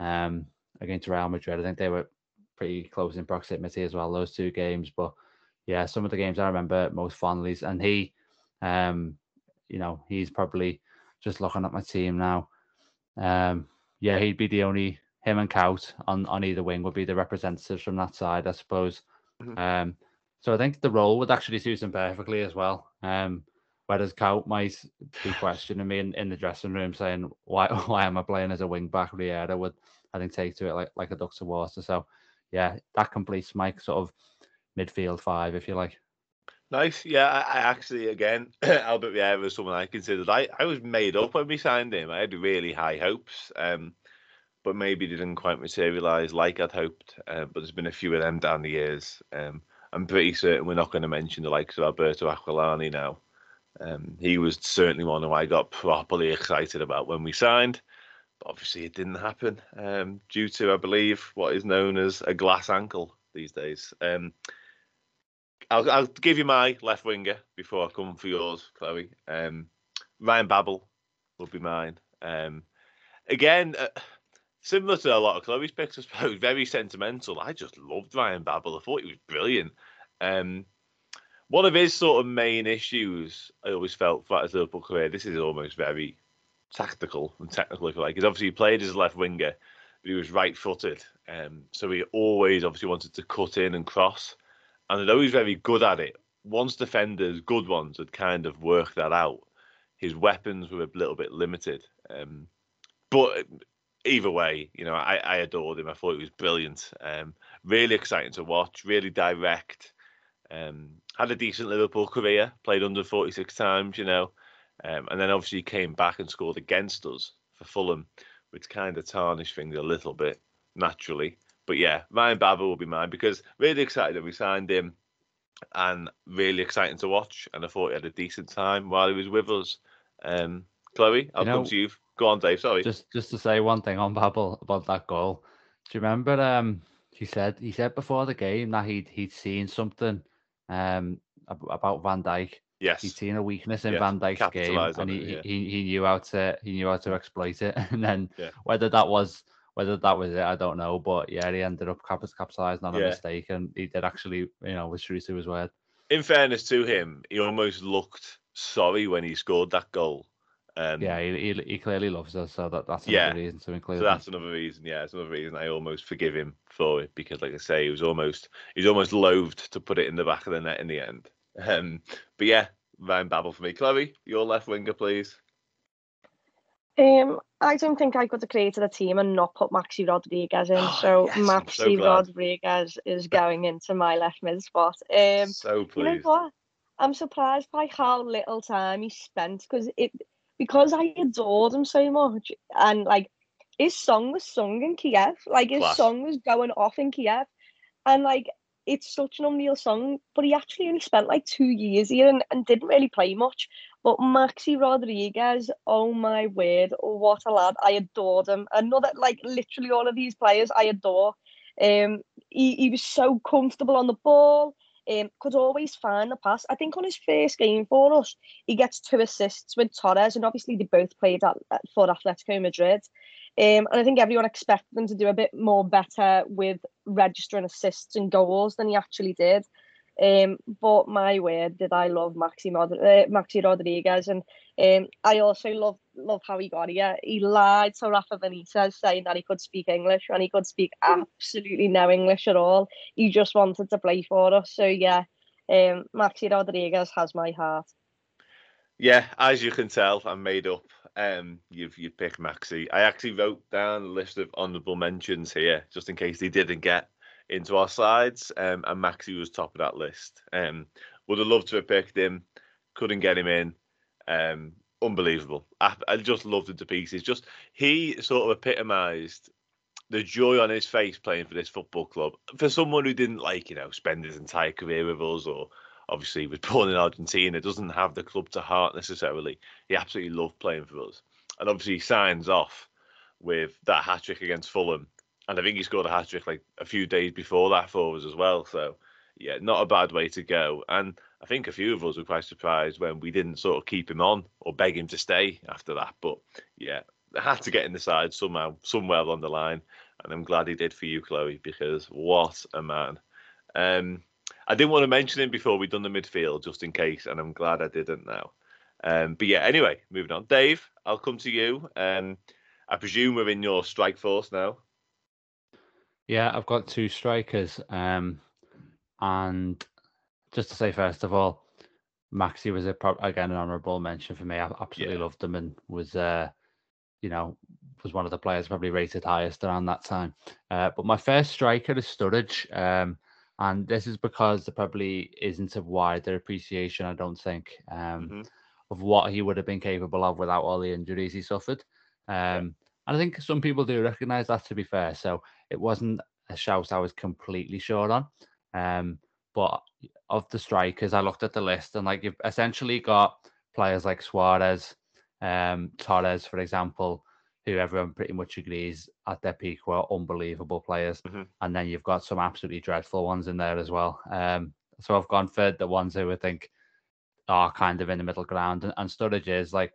um, against Real Madrid. I think they were pretty close in proximity as well. Those two games, but yeah, some of the games I remember most fondly. And he, um, you know, he's probably just looking at my team now. Um, yeah, he'd be the only him and Kuyt on on either wing would be the representatives from that side, I suppose. Mm-hmm. Um, so I think the role would actually suit him perfectly as well. Um, Whereas Kuyt might be *laughs* questioning me in, in the dressing room, saying, "Why *laughs* why am I playing as a wing back?" Riera would I think take to it like like a duck to water. So yeah, that completes my sort of midfield five, if you like. Nice. Yeah, I, I actually again *clears throat* Albert Riera was someone I considered. I, I was made up when we signed him. I had really high hopes. Um, but maybe didn't quite materialise like I'd hoped. Uh, but there's been a few of them down the years. Um, I'm pretty certain we're not going to mention the likes of Alberto Aquilani now. Um, he was certainly one who I got properly excited about when we signed, But obviously it didn't happen um, due to, I believe, what is known as a glass ankle these days. I'll, I'll give you my left winger before I come for yours, Chloe. Um, Ryan Babel will be mine. Um, again, uh, similar to a lot of Chloe's picks, I suppose, *laughs* very sentimental. I just loved Ryan Babel. I thought he was brilliant. Um, one of his sort of main issues, I always felt throughout his Liverpool career, this is almost very tactical and technical, if you like. He's obviously he played as a left winger, but he was right footed. Um, so he always obviously wanted to cut in and cross. And although he's very good at it, once defenders, good ones, had kind of worked that out, his weapons were a little bit limited. Um, but either way, you know, I, I adored him. I thought he was brilliant. Um, really exciting to watch, really direct. Um, had a decent Liverpool career, played under 46 times, you know, um, and then obviously he came back and scored against us for Fulham, which kind of tarnished things a little bit naturally. But yeah, Ryan Babel will be mine because really excited that we signed him and really exciting to watch. And I thought he had a decent time while he was with us. Um, Chloe, I'll you know, come to you. Go on, Dave. Sorry. Just just to say one thing on Babel about that goal. Do you remember? Um, he said he said before the game that he'd he'd seen something um about Van Dijk. Yes, he'd seen a weakness in yes. Van Dijk's game, and he, it, yeah. he he knew how to he knew how to exploit it. *laughs* And then yeah. whether that was whether that was it, I don't know. But yeah, he ended up capitalizing on a yeah. mistake, and he did actually, you know, was true to his word. In fairness to him, he almost looked sorry when he scored that goal. Um, yeah, he, he, he clearly loves us, so that, that's another yeah. reason to include. So that's another reason. Yeah, it's another reason I almost forgive him for it because, like I say, he was almost he's almost loathed to put it in the back of the net in the end. Um, but yeah, Ryan Babel for me. Chloe, your left winger, please. Um, I don't think I could have created a team and not put Maxi Rodriguez in. Oh, so yes, Maxi so Rodriguez is going into my left mid spot. Um, so pleased. You know what? I'm surprised by how little time he spent because it because I adored him so much and like his song was sung in Kiev. Like his Class. song was going off in Kiev, and like it's such an unreal song. But he actually only spent like two years here and, and didn't really play much. But Maxi Rodriguez, oh my word, what a lad. I adored him. Another, like, literally all of these players I adore. Um, he, he was so comfortable on the ball, um, could always find the pass. I think on his first game for us, he gets two assists with Torres, and obviously they both played at, at for Atletico Madrid. Um, and I think everyone expected them to do a bit more better with registering assists and goals than he actually did. Um, but my word, did I love Maxi, Mod- uh, Maxi Rodriguez, and um, I also love love how he got here. He lied to Rafa Benitez saying that he could speak English, and he could speak absolutely no English at all. He just wanted to play for us. So yeah, um, Maxi Rodriguez has my heart. Yeah, as you can tell, I'm made up. Um, you've you picked Maxi. I actually wrote down a list of honourable mentions here, just in case he didn't get into our sides, um, and Maxi was top of that list. Um, would have loved to have picked him, couldn't get him in. Um, unbelievable. I, I just loved him to pieces. Just he sort of epitomised the joy on his face playing for this football club. For someone who didn't like, you know, spend his entire career with us, or obviously was *laughs* born in Argentina, doesn't have the club to heart necessarily. He absolutely loved playing for us, and obviously he signs off with that hat trick against Fulham and I think he scored a hat trick like a few days before that for us as well. So yeah, not a bad way to go. And I think a few of us were quite surprised when we didn't sort of keep him on or beg him to stay after that. But yeah, had to get in the side somehow, somewhere along the line. And I'm glad he did for you, Chloe, because what a man. Um, I didn't want to mention him before we'd done the midfield, just in case, and I'm glad I didn't now. Um, but yeah, anyway, moving on. Dave, I'll come to you. Um, I presume we're in your strike force now. Yeah, I've got two strikers. Um, and just to say, first of all, Maxi was a pro- again an honourable mention for me. I absolutely yeah. loved him and was, uh, you know, was one of the players probably rated highest around that time. Uh, but my first striker is Sturridge, um, and this is because there probably isn't a wider appreciation, I don't think, um, mm-hmm. of what he would have been capable of without all the injuries he suffered. Um, yeah. And I think some people do recognise that, to be fair. So it wasn't a shout I was completely sure on. Um, but of the strikers, I looked at the list and like you've essentially got players like Suarez, um, Torres, for example, who everyone pretty much agrees at their peak were unbelievable players. Mhm. And then you've got some absolutely dreadful ones in there as well. Um, so I've gone for the ones who I think are kind of in the middle ground. And, and Sturridge is like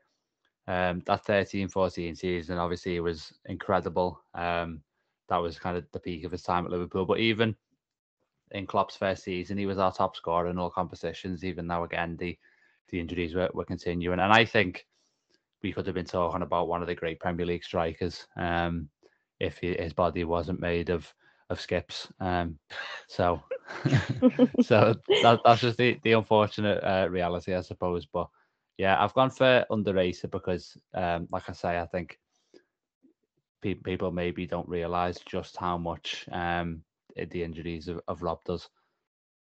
um, that 13 14 season, obviously, was incredible. Um, that was kind of the peak of his time at Liverpool. But even in Klopp's first season, he was our top scorer in all competitions, even though, again, the, the injuries were, were continuing. And I think we could have been talking about one of the great Premier League strikers um, if he, his body wasn't made of of skips. Um, so, *laughs* so that, that's just the the unfortunate uh, reality, I suppose. But yeah, I've gone for underrated because, um, like I say, I think people maybe don't realise just how much um, the injuries have, have robbed us.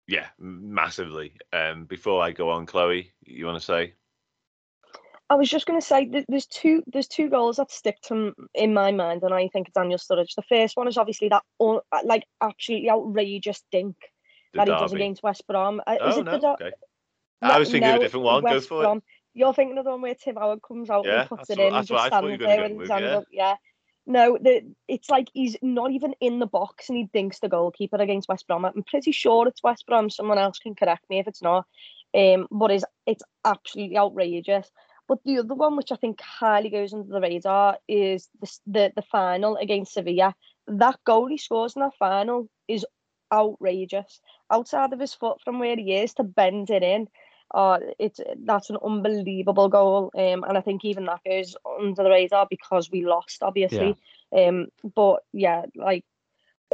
Yeah, massively. Um, before I go on, Chloe, you want to say? I was just going to say there's two there's two goals that stick to m- in my mind, and I think it's Daniel Sturridge. The first one is obviously that un- like absolutely outrageous dink The that he does against West Brom. Uh, is Oh it no, the der- okay. I was thinking of a different one. Go West for it. You're thinking of the one where Tim Howard comes out Yeah, and puts it what- in, that's and what just I thought you were gonna there go with his with, hands yeah. up. Yeah. No, the, it's like he's not even in the box and he thinks the goalkeeper against West Brom. I'm pretty sure it's West Brom. Someone else can correct me if it's not. Um, but it's, it's absolutely outrageous. But the other one, which I think highly goes under the radar, is the the, the final against Sevilla. That goal he scores in that final is outrageous. Outside of his foot from where he is to bend it in, uh, it's that's an unbelievable goal. Um, and I think even that goes under the radar because we lost, obviously. Um, but yeah, like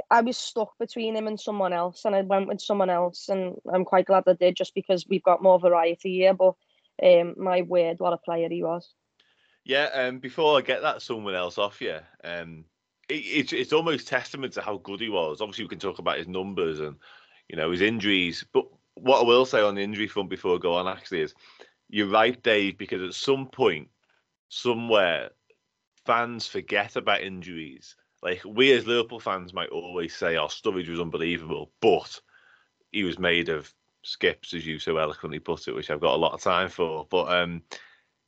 I was stuck between him and someone else, and I went with someone else, and I'm quite glad I did, just because we've got more variety here. But um, my word, what a player he was. Yeah, um, before I get that someone else off you, um, it, it's it's almost testament to how good he was. Obviously, we can talk about his numbers and you know his injuries, but what I will say on the injury front before I go on actually is you're right, Dave, because at some point, somewhere, fans forget about injuries. Like we as Liverpool fans might always say, "Oh, Sturridge was unbelievable," but he was made of skips, as you so eloquently put it, which I've got a lot of time for. But um,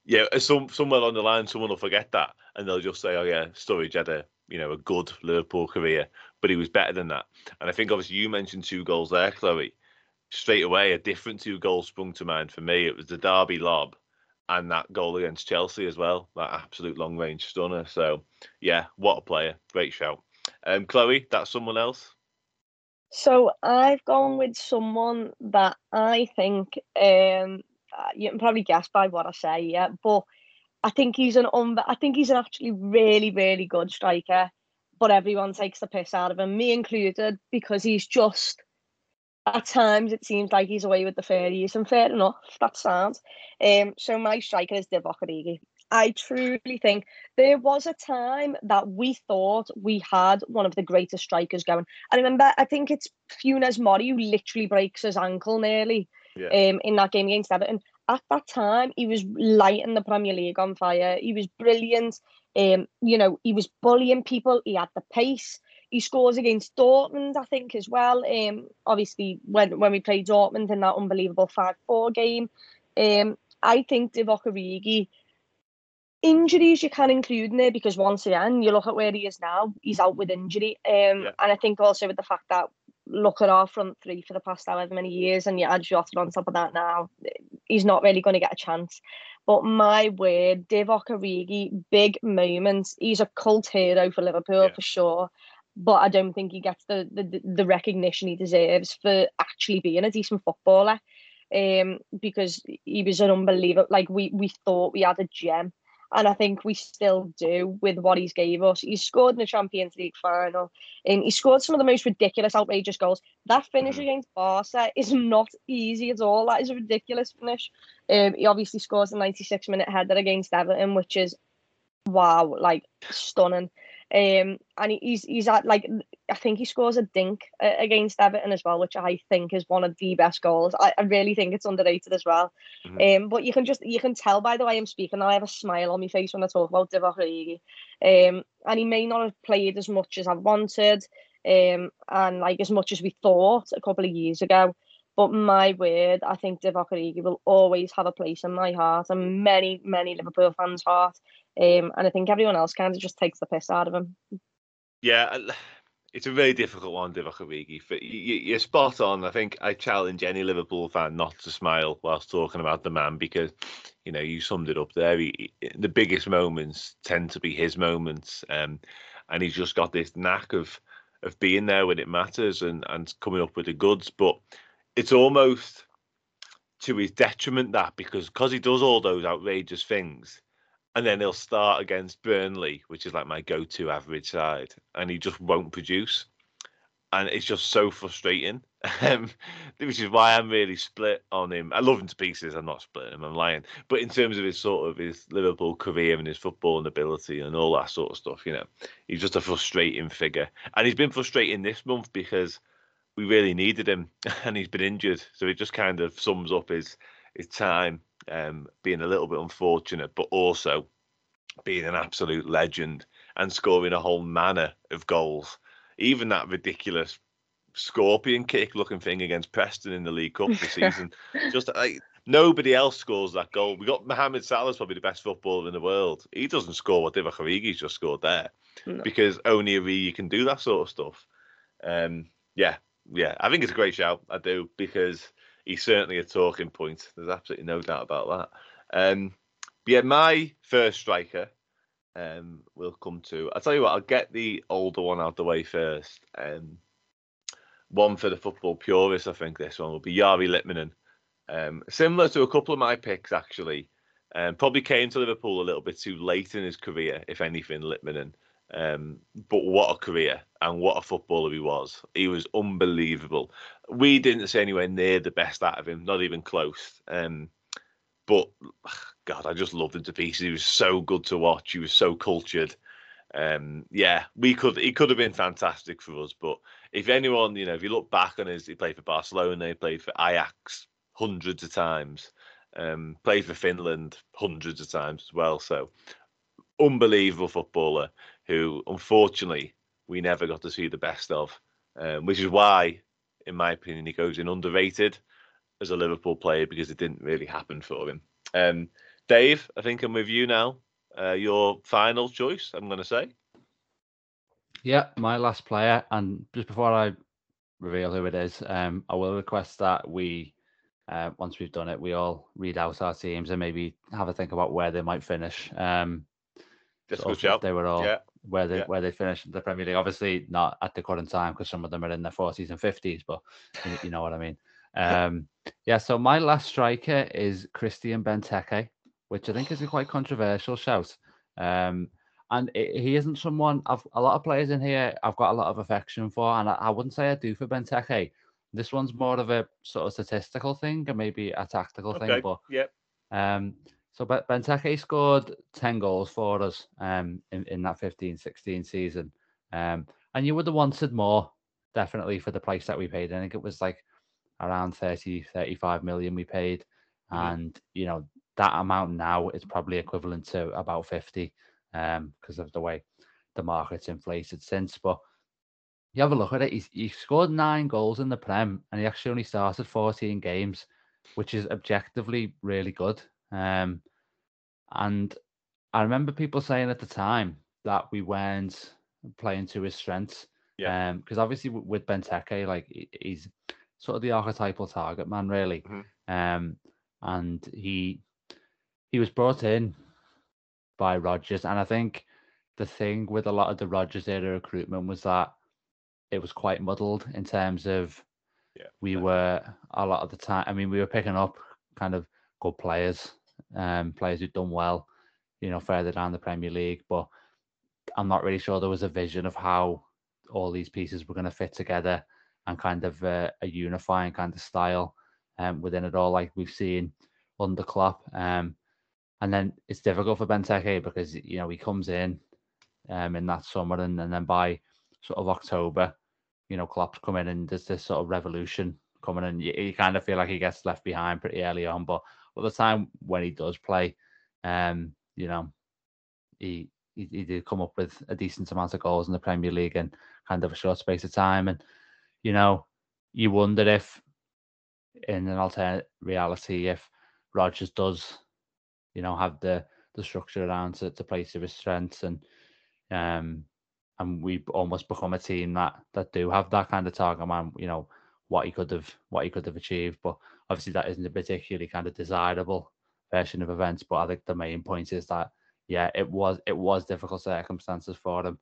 yeah, some somewhere on the line, someone will forget that, and they'll just say, "Oh yeah, Sturridge had a you know a good Liverpool career, but he was better than that." And I think obviously you mentioned two goals there, Chloe. Straight away, a different two goals sprung to mind for me. It was the Derby lob and that goal against Chelsea as well. That absolute long range stunner. So yeah, what a player! Great shout. Um, Chloe, that's someone else. So I've gone with someone that I think um uh, you can probably guess by what I say, yeah. But I think he's an un- I think he's an actually really really good striker. But everyone takes the piss out of him, me included, because he's just at times it seems like he's away with the fairies, and fair enough, that sounds. Um, so my striker is Divock Origi. I truly think there was a time that we thought we had one of the greatest strikers going. I remember, I think it's Funes Mori who literally breaks his ankle nearly Yeah. um, in that game against Everton. At that time, he was lighting the Premier League on fire. He was brilliant. Um, you know, he was bullying people. He had the pace. He scores against Dortmund, I think, as well. Um, obviously, when when we played Dortmund in that unbelievable five four game, um, I think Divock Origi injuries you can include in there because once again you look at where he is now he's out with injury um Yeah. and i think also with the fact that look at our front three for the past however many years and you add Jota on top of that now he's not really going to get a chance but my word Divock Origi big moments he's a cult hero for Liverpool Yeah. for sure but I don't think he gets the, the the recognition he deserves for actually being a decent footballer um because he was an unbelievable like we we thought we had a gem and I think we still do with what he's gave us. He scored in the Champions League final, and he scored some of the most ridiculous, outrageous goals. That finish Mhm. against Barca is not easy at all. That is a ridiculous finish. Um, he obviously scores a 96 minute header against Everton, which is wow, like stunning. Um, and he's he's at like I think he scores a dink uh, against Everton as well, which I think is one of the best goals. I, I really think it's underrated as well. Um, but you can just you can tell by the way I'm speaking. I have a smile on my face when I talk about Divock Origi. Um, and he may not have played as much as I wanted, um, and like as much as we thought a couple of years ago. But my word, I think Divock Origi will always have a place in my heart and many, many Liverpool fans' heart. Um, and I think everyone else kind of just takes the piss out of him. Yeah, it's a very difficult one, Divock Origi. You're spot on. I think I challenge any Liverpool fan not to smile whilst talking about the man because, you know, you summed it up there. He, the biggest moments tend to be his moments, um, and he's just got this knack of of being there when it matters and and coming up with the goods. But it's almost to his detriment that because because he does all those outrageous things, and then he'll start against Burnley, which is like my go-to average side, and he just won't produce, and it's just so frustrating. *laughs* Um, which is why I'm really split on him. I love him to pieces. I'm not splitting him. I'm lying. But in terms of his sort of his Liverpool career and his football and ability and all that sort of stuff, you know, he's just a frustrating figure, and he's been frustrating this month because we really needed him, *laughs* and he's been injured. So it just kind of sums up his his time um, being a little bit unfortunate, but also being an absolute legend and scoring a whole manner of goals. Even that ridiculous scorpion kick looking thing against Preston in the League Cup this *laughs* season. Just like nobody else scores that goal. We got Mohamed Salah's probably the best footballer in the world. He doesn't score what Divock Origi's just scored there no. because only Origi can do that sort of stuff. Um, yeah, yeah, I think it's a great shout. I do because he's certainly a talking point. There's absolutely no doubt about that. Um, but yeah, my first striker um, will come to. I'll tell you what, I'll get the older one out of the way first. Um, one for the football purists, I think this one will be Jari Litmanen. Um, similar to a couple of my picks, actually. Um, probably came to Liverpool a little bit too late in his career, if anything, Litmanen. Um, but what a career and what a footballer he was. He was unbelievable. We didn't see anywhere near the best out of him, not even close. Um, but God, I just loved him to pieces. He was so good to watch. He was so cultured. Um, yeah, we could. He could have been fantastic for us. But if anyone, you know, if you look back on his, he played for Barcelona, he played for Ajax hundreds of times, um, played for Finland hundreds of times as well. So unbelievable footballer who unfortunately we never got to see the best of, um, which is why, in my opinion, he goes in underrated as a Liverpool player because it didn't really happen for him. Um, Dave, I think I'm with you now. Uh, your final choice, I'm going to say. Yeah, my last player. And just before I reveal who it is, um, I will request that we, uh, once we've done it, we all read out our teams and maybe have a think about where they might finish. Um, Just good job. They were all yeah where they yeah. where they finished in the Premier League. Obviously, not at the current time because some of them are in their forties and fifties, but you, you, know what I mean. *laughs* Um, yeah. So my last striker is Christian Benteke, which I think is a quite controversial shout. Um, and it, he isn't someone I've a lot of players in here I've got a lot of affection for, and I, I wouldn't say I do for Benteke. This one's more of a sort of statistical thing and maybe a tactical okay. thing, but yeah. Um, so Benteke scored 10 goals for us um, in, in that 15 16 season. Um, and you would have wanted more, definitely, for the price that we paid. I think it was like around 30, 35 million we paid. And, you know, that amount now is probably equivalent to about 50 um, because of the way the market's inflated since. But you have a look at it, he's, he scored nine goals in the Prem and he actually only started 14 games, which is objectively really good. Um, and I remember people saying at the time that we weren't playing to his strengths. Yeah. Because um, obviously with Benteke, like he's sort of the archetypal target man, really. Mm-hmm. Um, and he he was brought in by Rodgers, and I think the thing with a lot of the Rodgers era recruitment was that it was quite muddled in terms of yeah, we were a lot of the time. I mean, we were picking up kind of good players um, players who've done well, you know, further down the Premier League. But I'm not really sure there was a vision of how all these pieces were going to fit together and kind of uh, a unifying kind of style um, within it all, like we've seen under Klopp. Um, and then it's difficult for Benteke because you know he comes in um, in that summer, and, and then by sort of October, you know, Klopp's coming and there's this sort of revolution coming, and you, you kind of feel like he gets left behind pretty early on. But but the time when he does play, um, you know, he, he, he did come up with a decent amount of goals in the Premier League in kind of a short space of time. And, you know, you wonder if in an alternate reality, if Rodgers does, you know, have the the structure around to, to play to his strengths and um and we almost become a team that that do have that kind of target man. You know what he could have what he could have achieved, but obviously that isn't a particularly kind of desirable version of events. But I think the main point is that yeah, it was it was difficult circumstances for him,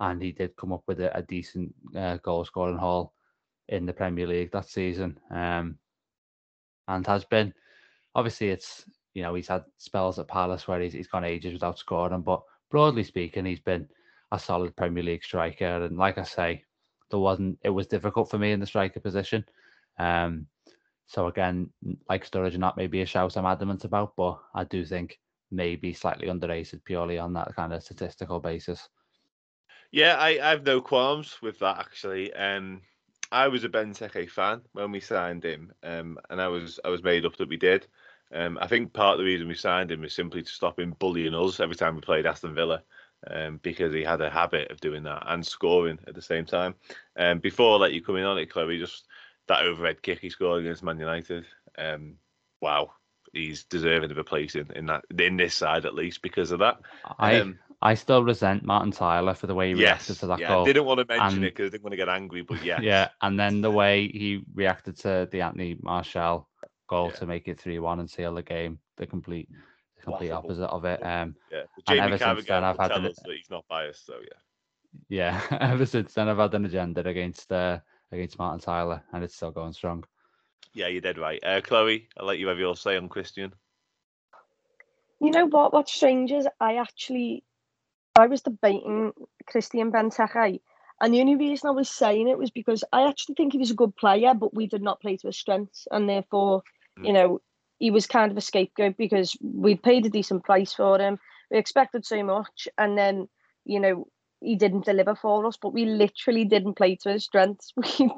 and he did come up with a, a decent uh, goal scoring haul in the Premier League that season, um, and has been obviously it's you know he's had spells at Palace where he's he's gone ages without scoring, but broadly speaking, he's been a solid Premier League striker. And like I say, there wasn't it was difficult for me in the striker position. Um, so again, like Sturridge, not maybe a shout I'm adamant about, but I do think maybe slightly underrated purely on that kind of statistical basis. Yeah, I, I have no qualms with that actually. Um, I was a Benteke fan when we signed him, um, and I was I was made up that we did. Um, I think part of the reason we signed him is simply to stop him bullying us every time we played Aston Villa um, because he had a habit of doing that and scoring at the same time. Um, before I let you come in on it, Chloe, just that overhead kick he scored against Man United. Um, wow, he's deserving of a place in, in that in this side at least because of that. I um, I still resent Martin Tyler for the way he yes, reacted to that yeah, goal. I didn't want to mention and, it because I didn't want to get angry, but yeah, *laughs* yeah, and then the way he reacted to the Anthony Martial goal yeah. to make it three one and seal the game, the complete complete Laughable. opposite of it. Um, yeah, Jamie and ever since then, I've had an, that he's not biased, so yeah. Yeah, *laughs* ever since then, I've had an agenda against uh, against Martin Tyler, and it's still going strong. Yeah, you did right, uh, Chloe. I'll let you have your say on Christian. You know what? What's strange is I actually, I was debating Christian Benteke, and the only reason I was saying it was because I actually think he was a good player, but we did not play to his strengths, and therefore, mm. you know, he was kind of a scapegoat because we paid a decent price for him. We expected so much, and then you know he didn't deliver for us. But we literally didn't play to his strengths. *laughs* We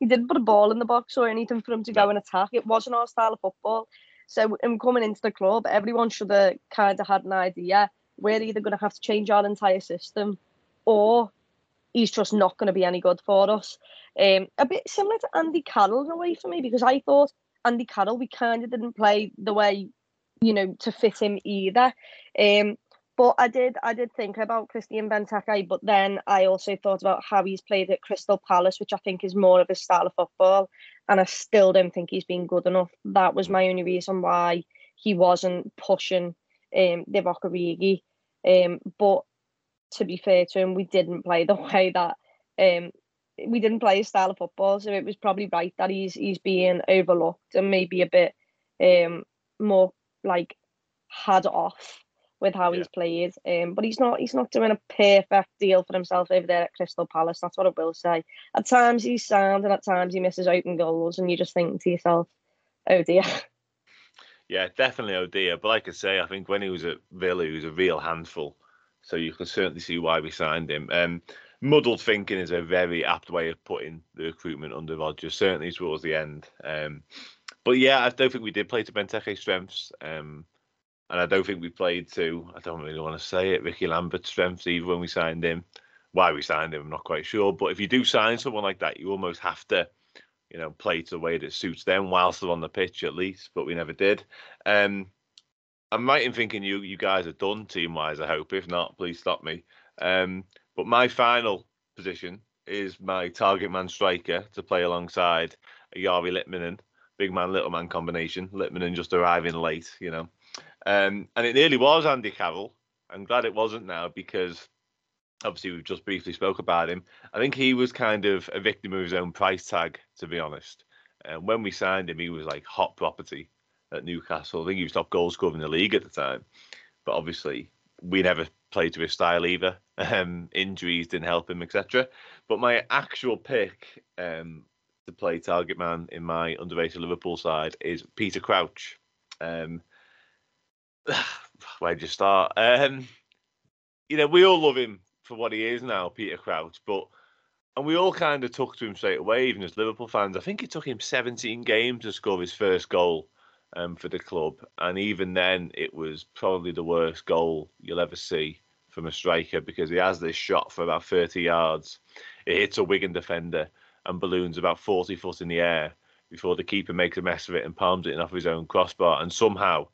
we didn't put a ball in the box or anything for him to go and attack. It wasn't our style of football. So him coming into the club, everyone should have kind of had an idea. We're either going to have to change our entire system, or he's just not going to be any good for us. Um, a bit similar to Andy Carroll in a way for me because I thought Andy Carroll, we kind of didn't play the way, you know, to fit him either. Um, but I did, I did think about Christian Benteke, but then I also thought about how he's played at Crystal Palace, which I think is more of his style of football, and I still don't think he's been good enough. That was my only reason why he wasn't pushing um, Divock Origi. Um, but to be fair to him, we didn't play the *laughs* way that um, we didn't play his style of football, so it was probably right that he's he's being overlooked and maybe a bit um more like had off with how yeah. he's played. Um, but he's not he's not doing a perfect deal for himself over there at Crystal Palace. That's what I will say. At times he's sound, and at times he misses open goals, and you just think to yourself, "Oh dear." *laughs* Yeah, definitely oh dear. But like I say, I think when he was at Villa, he was a real handful. So you can certainly see why we signed him. Um, muddled thinking is a very apt way of putting the recruitment under Rodgers, certainly towards the end. Um, but yeah, I don't think we did play to Benteke's strengths. Um, and I don't think we played to, I don't really want to say it, Ricky Lambert's strengths either when we signed him. Why we signed him, I'm not quite sure. But if you do sign someone like that, you almost have to, you know, play to the way that suits them whilst they're on the pitch at least. But we never did. Um, I'm right in thinking you you guys are done team wise. I hope. If not, please stop me. Um, but my final position is my target man striker to play alongside Jari Litmanen, big man, little man combination. Litmanen just arriving late, you know. Um, and it nearly was Andy Carroll. I'm glad it wasn't now because obviously we've just briefly spoke about him. I think he was kind of a victim of his own price tag, to be honest. And when we signed him, he was like hot property at Newcastle. I think he was top goal scorer in the league at the time. But obviously, we never played to his style either. *laughs* Um, injuries didn't help him, etc. But my actual pick um, to play target man in my underrated Liverpool side is Peter Crouch. Um, *sighs* where'd you start? Um, you know, we all love him for what he is now, Peter Crouch, but and we all kind of took to him straight away, even as Liverpool fans. I think it took him 17 games to score his first goal um, for the club, and even then, it was probably the worst goal you'll ever see from a striker because he has this shot for about 30 yards. It hits a Wigan defender and balloons about 40 foot in the air before the keeper makes a mess of it and palms it in off his own crossbar. And somehow,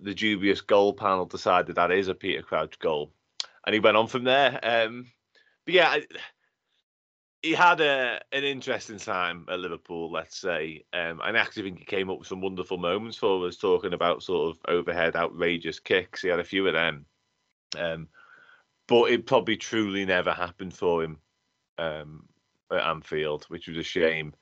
the dubious goal panel decided that is a Peter Crouch goal, and he went on from there. Um, but yeah, I, he had a an interesting time at Liverpool, let's say, um, and I actually think he came up with some wonderful moments for us, talking about sort of overhead, outrageous kicks. He had a few of them, um, but it probably truly never happened for him um, at Anfield, which was a shame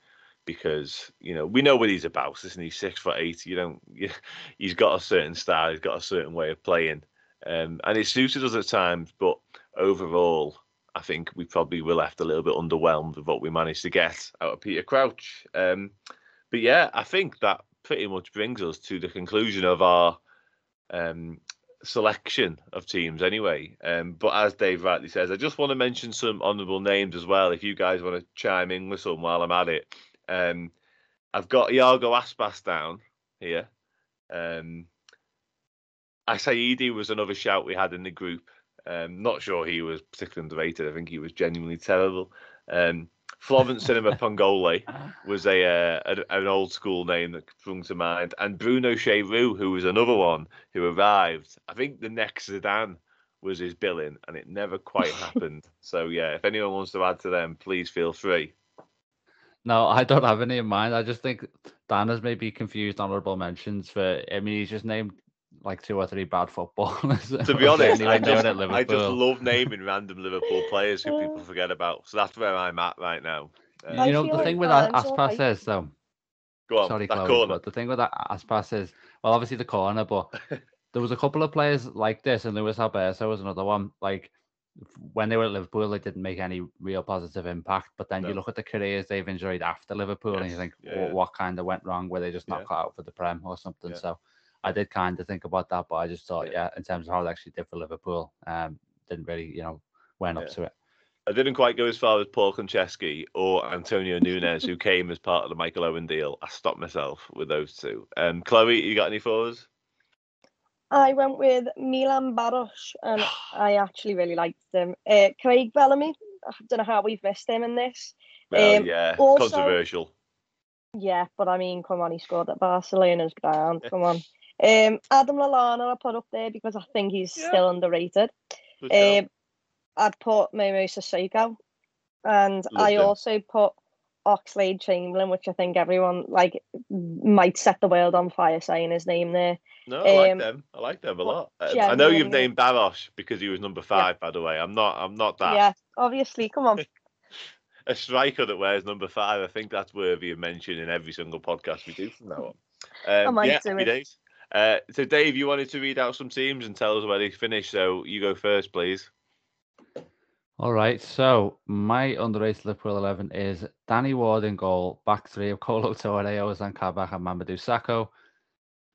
because you know we know what he's about, isn't he? Six foot eight. You don't. *laughs* You, he's got a certain style. He's got a certain way of playing, um, and it suited us at times. But overall, I think we probably were left a little bit underwhelmed with what we managed to get out of Peter Crouch. Um, but yeah, I think that pretty much brings us to the conclusion of our um, selection of teams anyway. Um, but as Dave rightly says, I just want to mention some honourable names as well. If you guys want to chime in with some while I'm at it, um, I've got Iago Aspas down here. Um, Assaidi was another shout we had in the group. Um, not sure he was particularly underrated. I think he was genuinely terrible. Um, Florent Sinama Pongolle was a, uh, a, an old school name that sprung to mind, and Bruno Cheyrou, who was another one who arrived. I think the next Zidane was his billing, and it never quite *laughs* happened. So yeah, if anyone wants to add to them, please feel free. No, I don't have any in mind. I just think Dan has maybe confused honourable mentions for. I mean, he's just named like two or three bad footballers. To be *laughs* honest, I just, I just love naming *laughs* random Liverpool players who people forget about. So that's where I'm at right now. Uh, you know, the thing with that Aspas is though. Go on, sorry, Chloe, corner. but the thing with that Aspas is, well, obviously the corner, but *laughs* there was a couple of players like this, and Luis Alberto was another one. Like when they were at Liverpool, they didn't make any real positive impact. But then no. you look at the careers they've enjoyed after Liverpool, yes. and you think, yeah, what, what kind of went wrong? Were they just not yeah. cut out for the Prem or something? Yeah. So I did kind of think about that, but I just thought, yeah, in terms of how it actually did for Liverpool, um, didn't really, you know, went up to it. I didn't quite go as far as Paul Konchesky or Antonio Núñez, who came as part of the Michael Owen deal. I stopped myself with those two. Um, Chloe, you got any for us? I went with Milan Baros, and *sighs* I actually really liked him. Uh, Craig Bellamy, I don't know how we've missed him in this. Well, um, yeah, also, controversial. Yeah, but I mean, come on, he scored at Barcelona's ground. Come on. Um, Adam Lallana I put up there because I think he's yeah. still underrated. Um, I'd put Momo Sissoko, and I him. also put Oxlade Chamberlain, which I think everyone like might set the world on fire saying his name there. No, I um, like them. I like them a lot. Um, I know you've named Baros because he was number five, yeah. by the way. I'm not. I'm not that. Yeah, obviously. Come on. *laughs* a striker that wears number five. I think that's worthy of mention in every single podcast we do from now on. *laughs* Um, yeah, happy days. Uh, so, Dave, you wanted to read out some teams and tell us where they finished. So, you go first, please. All right. So, my underrated Liverpool 11 is Danny Ward in goal, back three of Kolo Touré, Ozan Kabak, and Mamadou Sakho.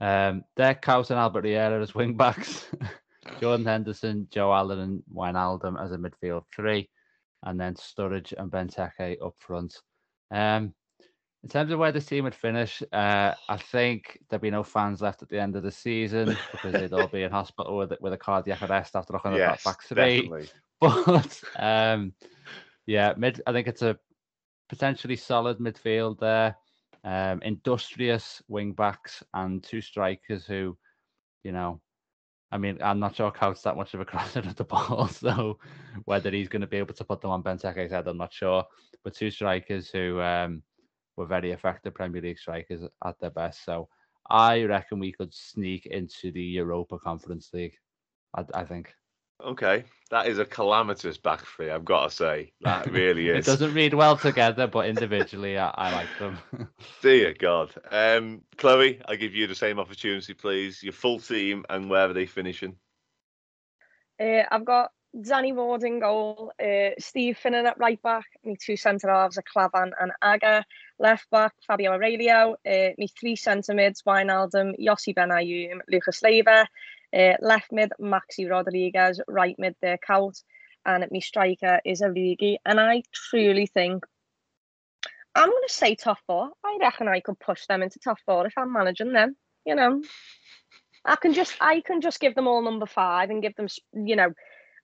Um, Dirk Kuyt and Albert Riera as wing backs. *laughs* Jordan Henderson, Joe Allen, and Wijnaldum as a midfield three. And then Sturridge and Benteke up front. Um, in terms of where this team would finish, uh, I think there'd be no fans left at the end of the season because they'd all be in hospital with with a cardiac arrest after looking yes, at that back three. Definitely. *laughs* But um, yeah, mid. I think it's a potentially solid midfield there. Um, industrious wing backs and two strikers who, you know, I mean, I'm not sure Kuyt's that much of a *laughs* crosser of the ball, so whether he's going to be able to put them on Benteke's head, I'm not sure. But two strikers who um, were very effective Premier League strikers at their best. So I reckon we could sneak into the Europa Conference League. I, I think. Okay, that is a calamitous back three. I've got to say that *laughs* really is. it doesn't read well together, but individually, I, I, like them. *laughs* Dear God, um, Chloe, I give you the same opportunity, please. Your full team and where are they finishing? Uh, I've got Danny Ward in goal, uh, Steve Finnan at right back, me two centre halves are Klavan and Agger, left back Fabio Aurelio, uh, me three centre mids Wijnaldum, Yossi Benayoun, Lucas Leiva, uh, left mid Maxi Rodriguez, right mid Dirk Kuyt, and me striker is Origi. And I truly think I'm going to say top four. I reckon I could push them into top four if I'm managing them. You know, I can just I can just give them all number five and give them you know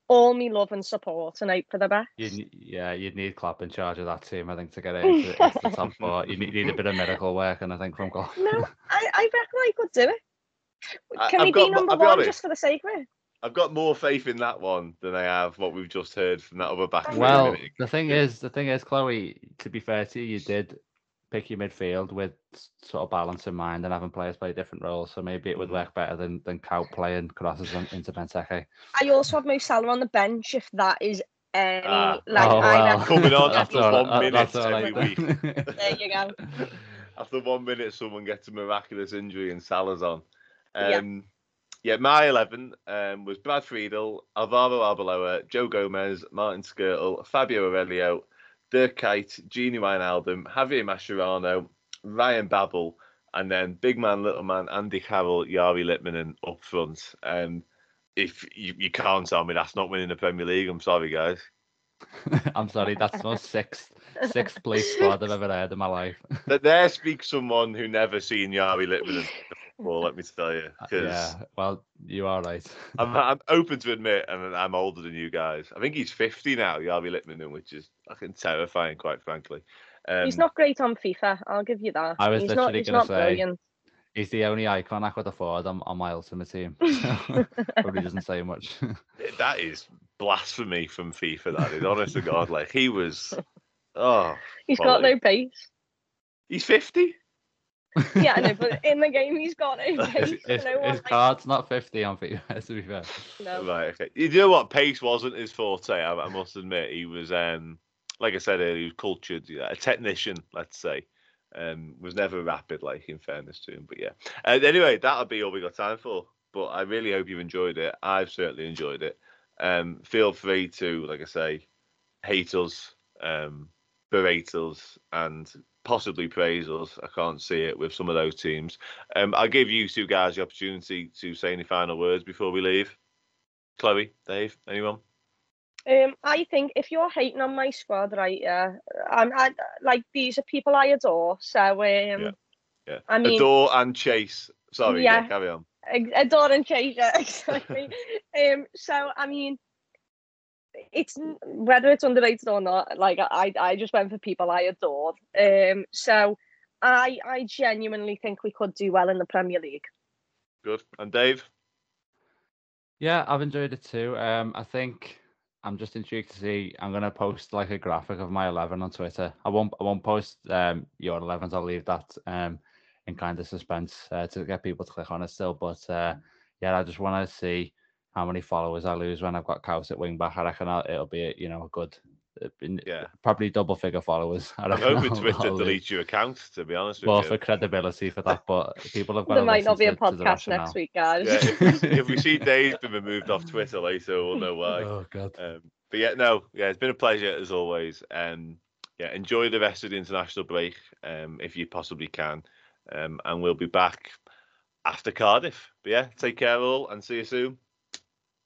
all me love and support and hope for the best. You, yeah, you'd need Klopp in charge of that team, I think, to get it *laughs* into, into the top four. You need, need, a bit of medical work, and I think from Klopp. no, *laughs* I, I reckon I could do it. Can I've we got be number I'll one honest. just for the sake of it? I've got more faith in that one than I have what we've just heard from that other back. Oh, well, the thing is, the thing is, Chloe. To be fair to you, you did pick your midfield with sort of balance in mind and having players play different roles. So maybe it would Mhm. work better than than Kuyt playing crosses on, into Benteke. I also have Mo Salah on the bench if that is any Ah. like oh, I well. reckon- Coming on after all right, one that- minute that's every right week. *laughs* There you go. After one minute, someone gets a miraculous injury and Salah's on. Yeah. Um, yeah. my 11 um, was Brad Friedel, Alvaro Arbeloa, Joe Gomez, Martin Skrtel, Fabio Aurelio, Dirk Kuyt, Gini Wijnaldum, Javier Mascherano, Ryan Babel, and then big man, little man, Andy Carroll, Jari Litmanen up front. Um, if you, you can't tell me that's not winning the Premier League, I'm sorry, guys. *laughs* I'm sorry, that's the most sixth sixth place squad I've ever heard in my life. That there speaks someone who never seen Jari Litmanen *laughs* before, let me *laughs* tell you. Because yeah, well, you are right. *laughs* I'm, I'm open to admit, and I'm older than you guys. I think he's 50 now, Yarvi Litmanen, which is fucking terrifying, quite frankly. Um, he's not great on FIFA. I'll give you that. I was he's literally gonna say- brilliant. He's the only icon I could afford on, on my ultimate team. *laughs* So probably doesn't say much. That is blasphemy from FIFA. That is, honest to God, like he was. Oh, He's got no pace. he's 50. Yeah, I know, but *laughs* in the game he's got no pace. his his, no one, his like- card's not 50 on FIFA, *laughs* to be fair. no. Right. Okay. You know what? Pace wasn't his forte. I, I must admit, he was. um Like I said earlier, he was cultured, yeah, a technician, let's say. Um, was never rapid, like in fairness to him. But yeah. Uh, anyway, that'll be all we got time for. But I really hope you've enjoyed it. I've certainly enjoyed it. Um, feel free to, like I say, hate us, um, berate us, and possibly praise us. I can't see it with some of those teams. Um, I'll give you two guys the opportunity to say any final words before we leave. Chloe, Dave, anyone? Um, I think if you're hating on my squad, right? Yeah, I'm. I, like these are people I adore. So um, Yeah. Yeah. I mean, Adore and Chase. Sorry, yeah, Yeah. carry on. Adore and chase, it *laughs* exactly. *laughs* um, so I mean, it's whether it's underrated or not. Like I, I just went for people I adored. Um, so I, I genuinely think we could do well in the Premier League. Good. And Dave? Yeah, I've enjoyed it too. Um, I think I'm just intrigued to see. I'm gonna post like a graphic of my 11 on Twitter. I won't. I won't post um your 11s. I'll leave that um in kind of suspense uh, to get people to click on it still. But uh, yeah, I just want to see how many followers I lose when I've got Kuyt at wing back. I reckon I'll, it'll be you know a good, uh, Yeah. probably double figure followers. *laughs* I I'm reckon hoping I'll- Twitter deletes your account, to be honest with Well, you. for credibility for that, but people have got. There might not be a to- to podcast next week, guys. Yeah, if, we, see- if we see *laughs* Dave been removed off Twitter later, we'll know why. *laughs* Oh god. Um, but yeah, no, yeah, it's been a pleasure as always. Um, yeah, enjoy the rest of the international break um, if you possibly can, um, and we'll be back after Cardiff. But yeah, take care all, and see you soon.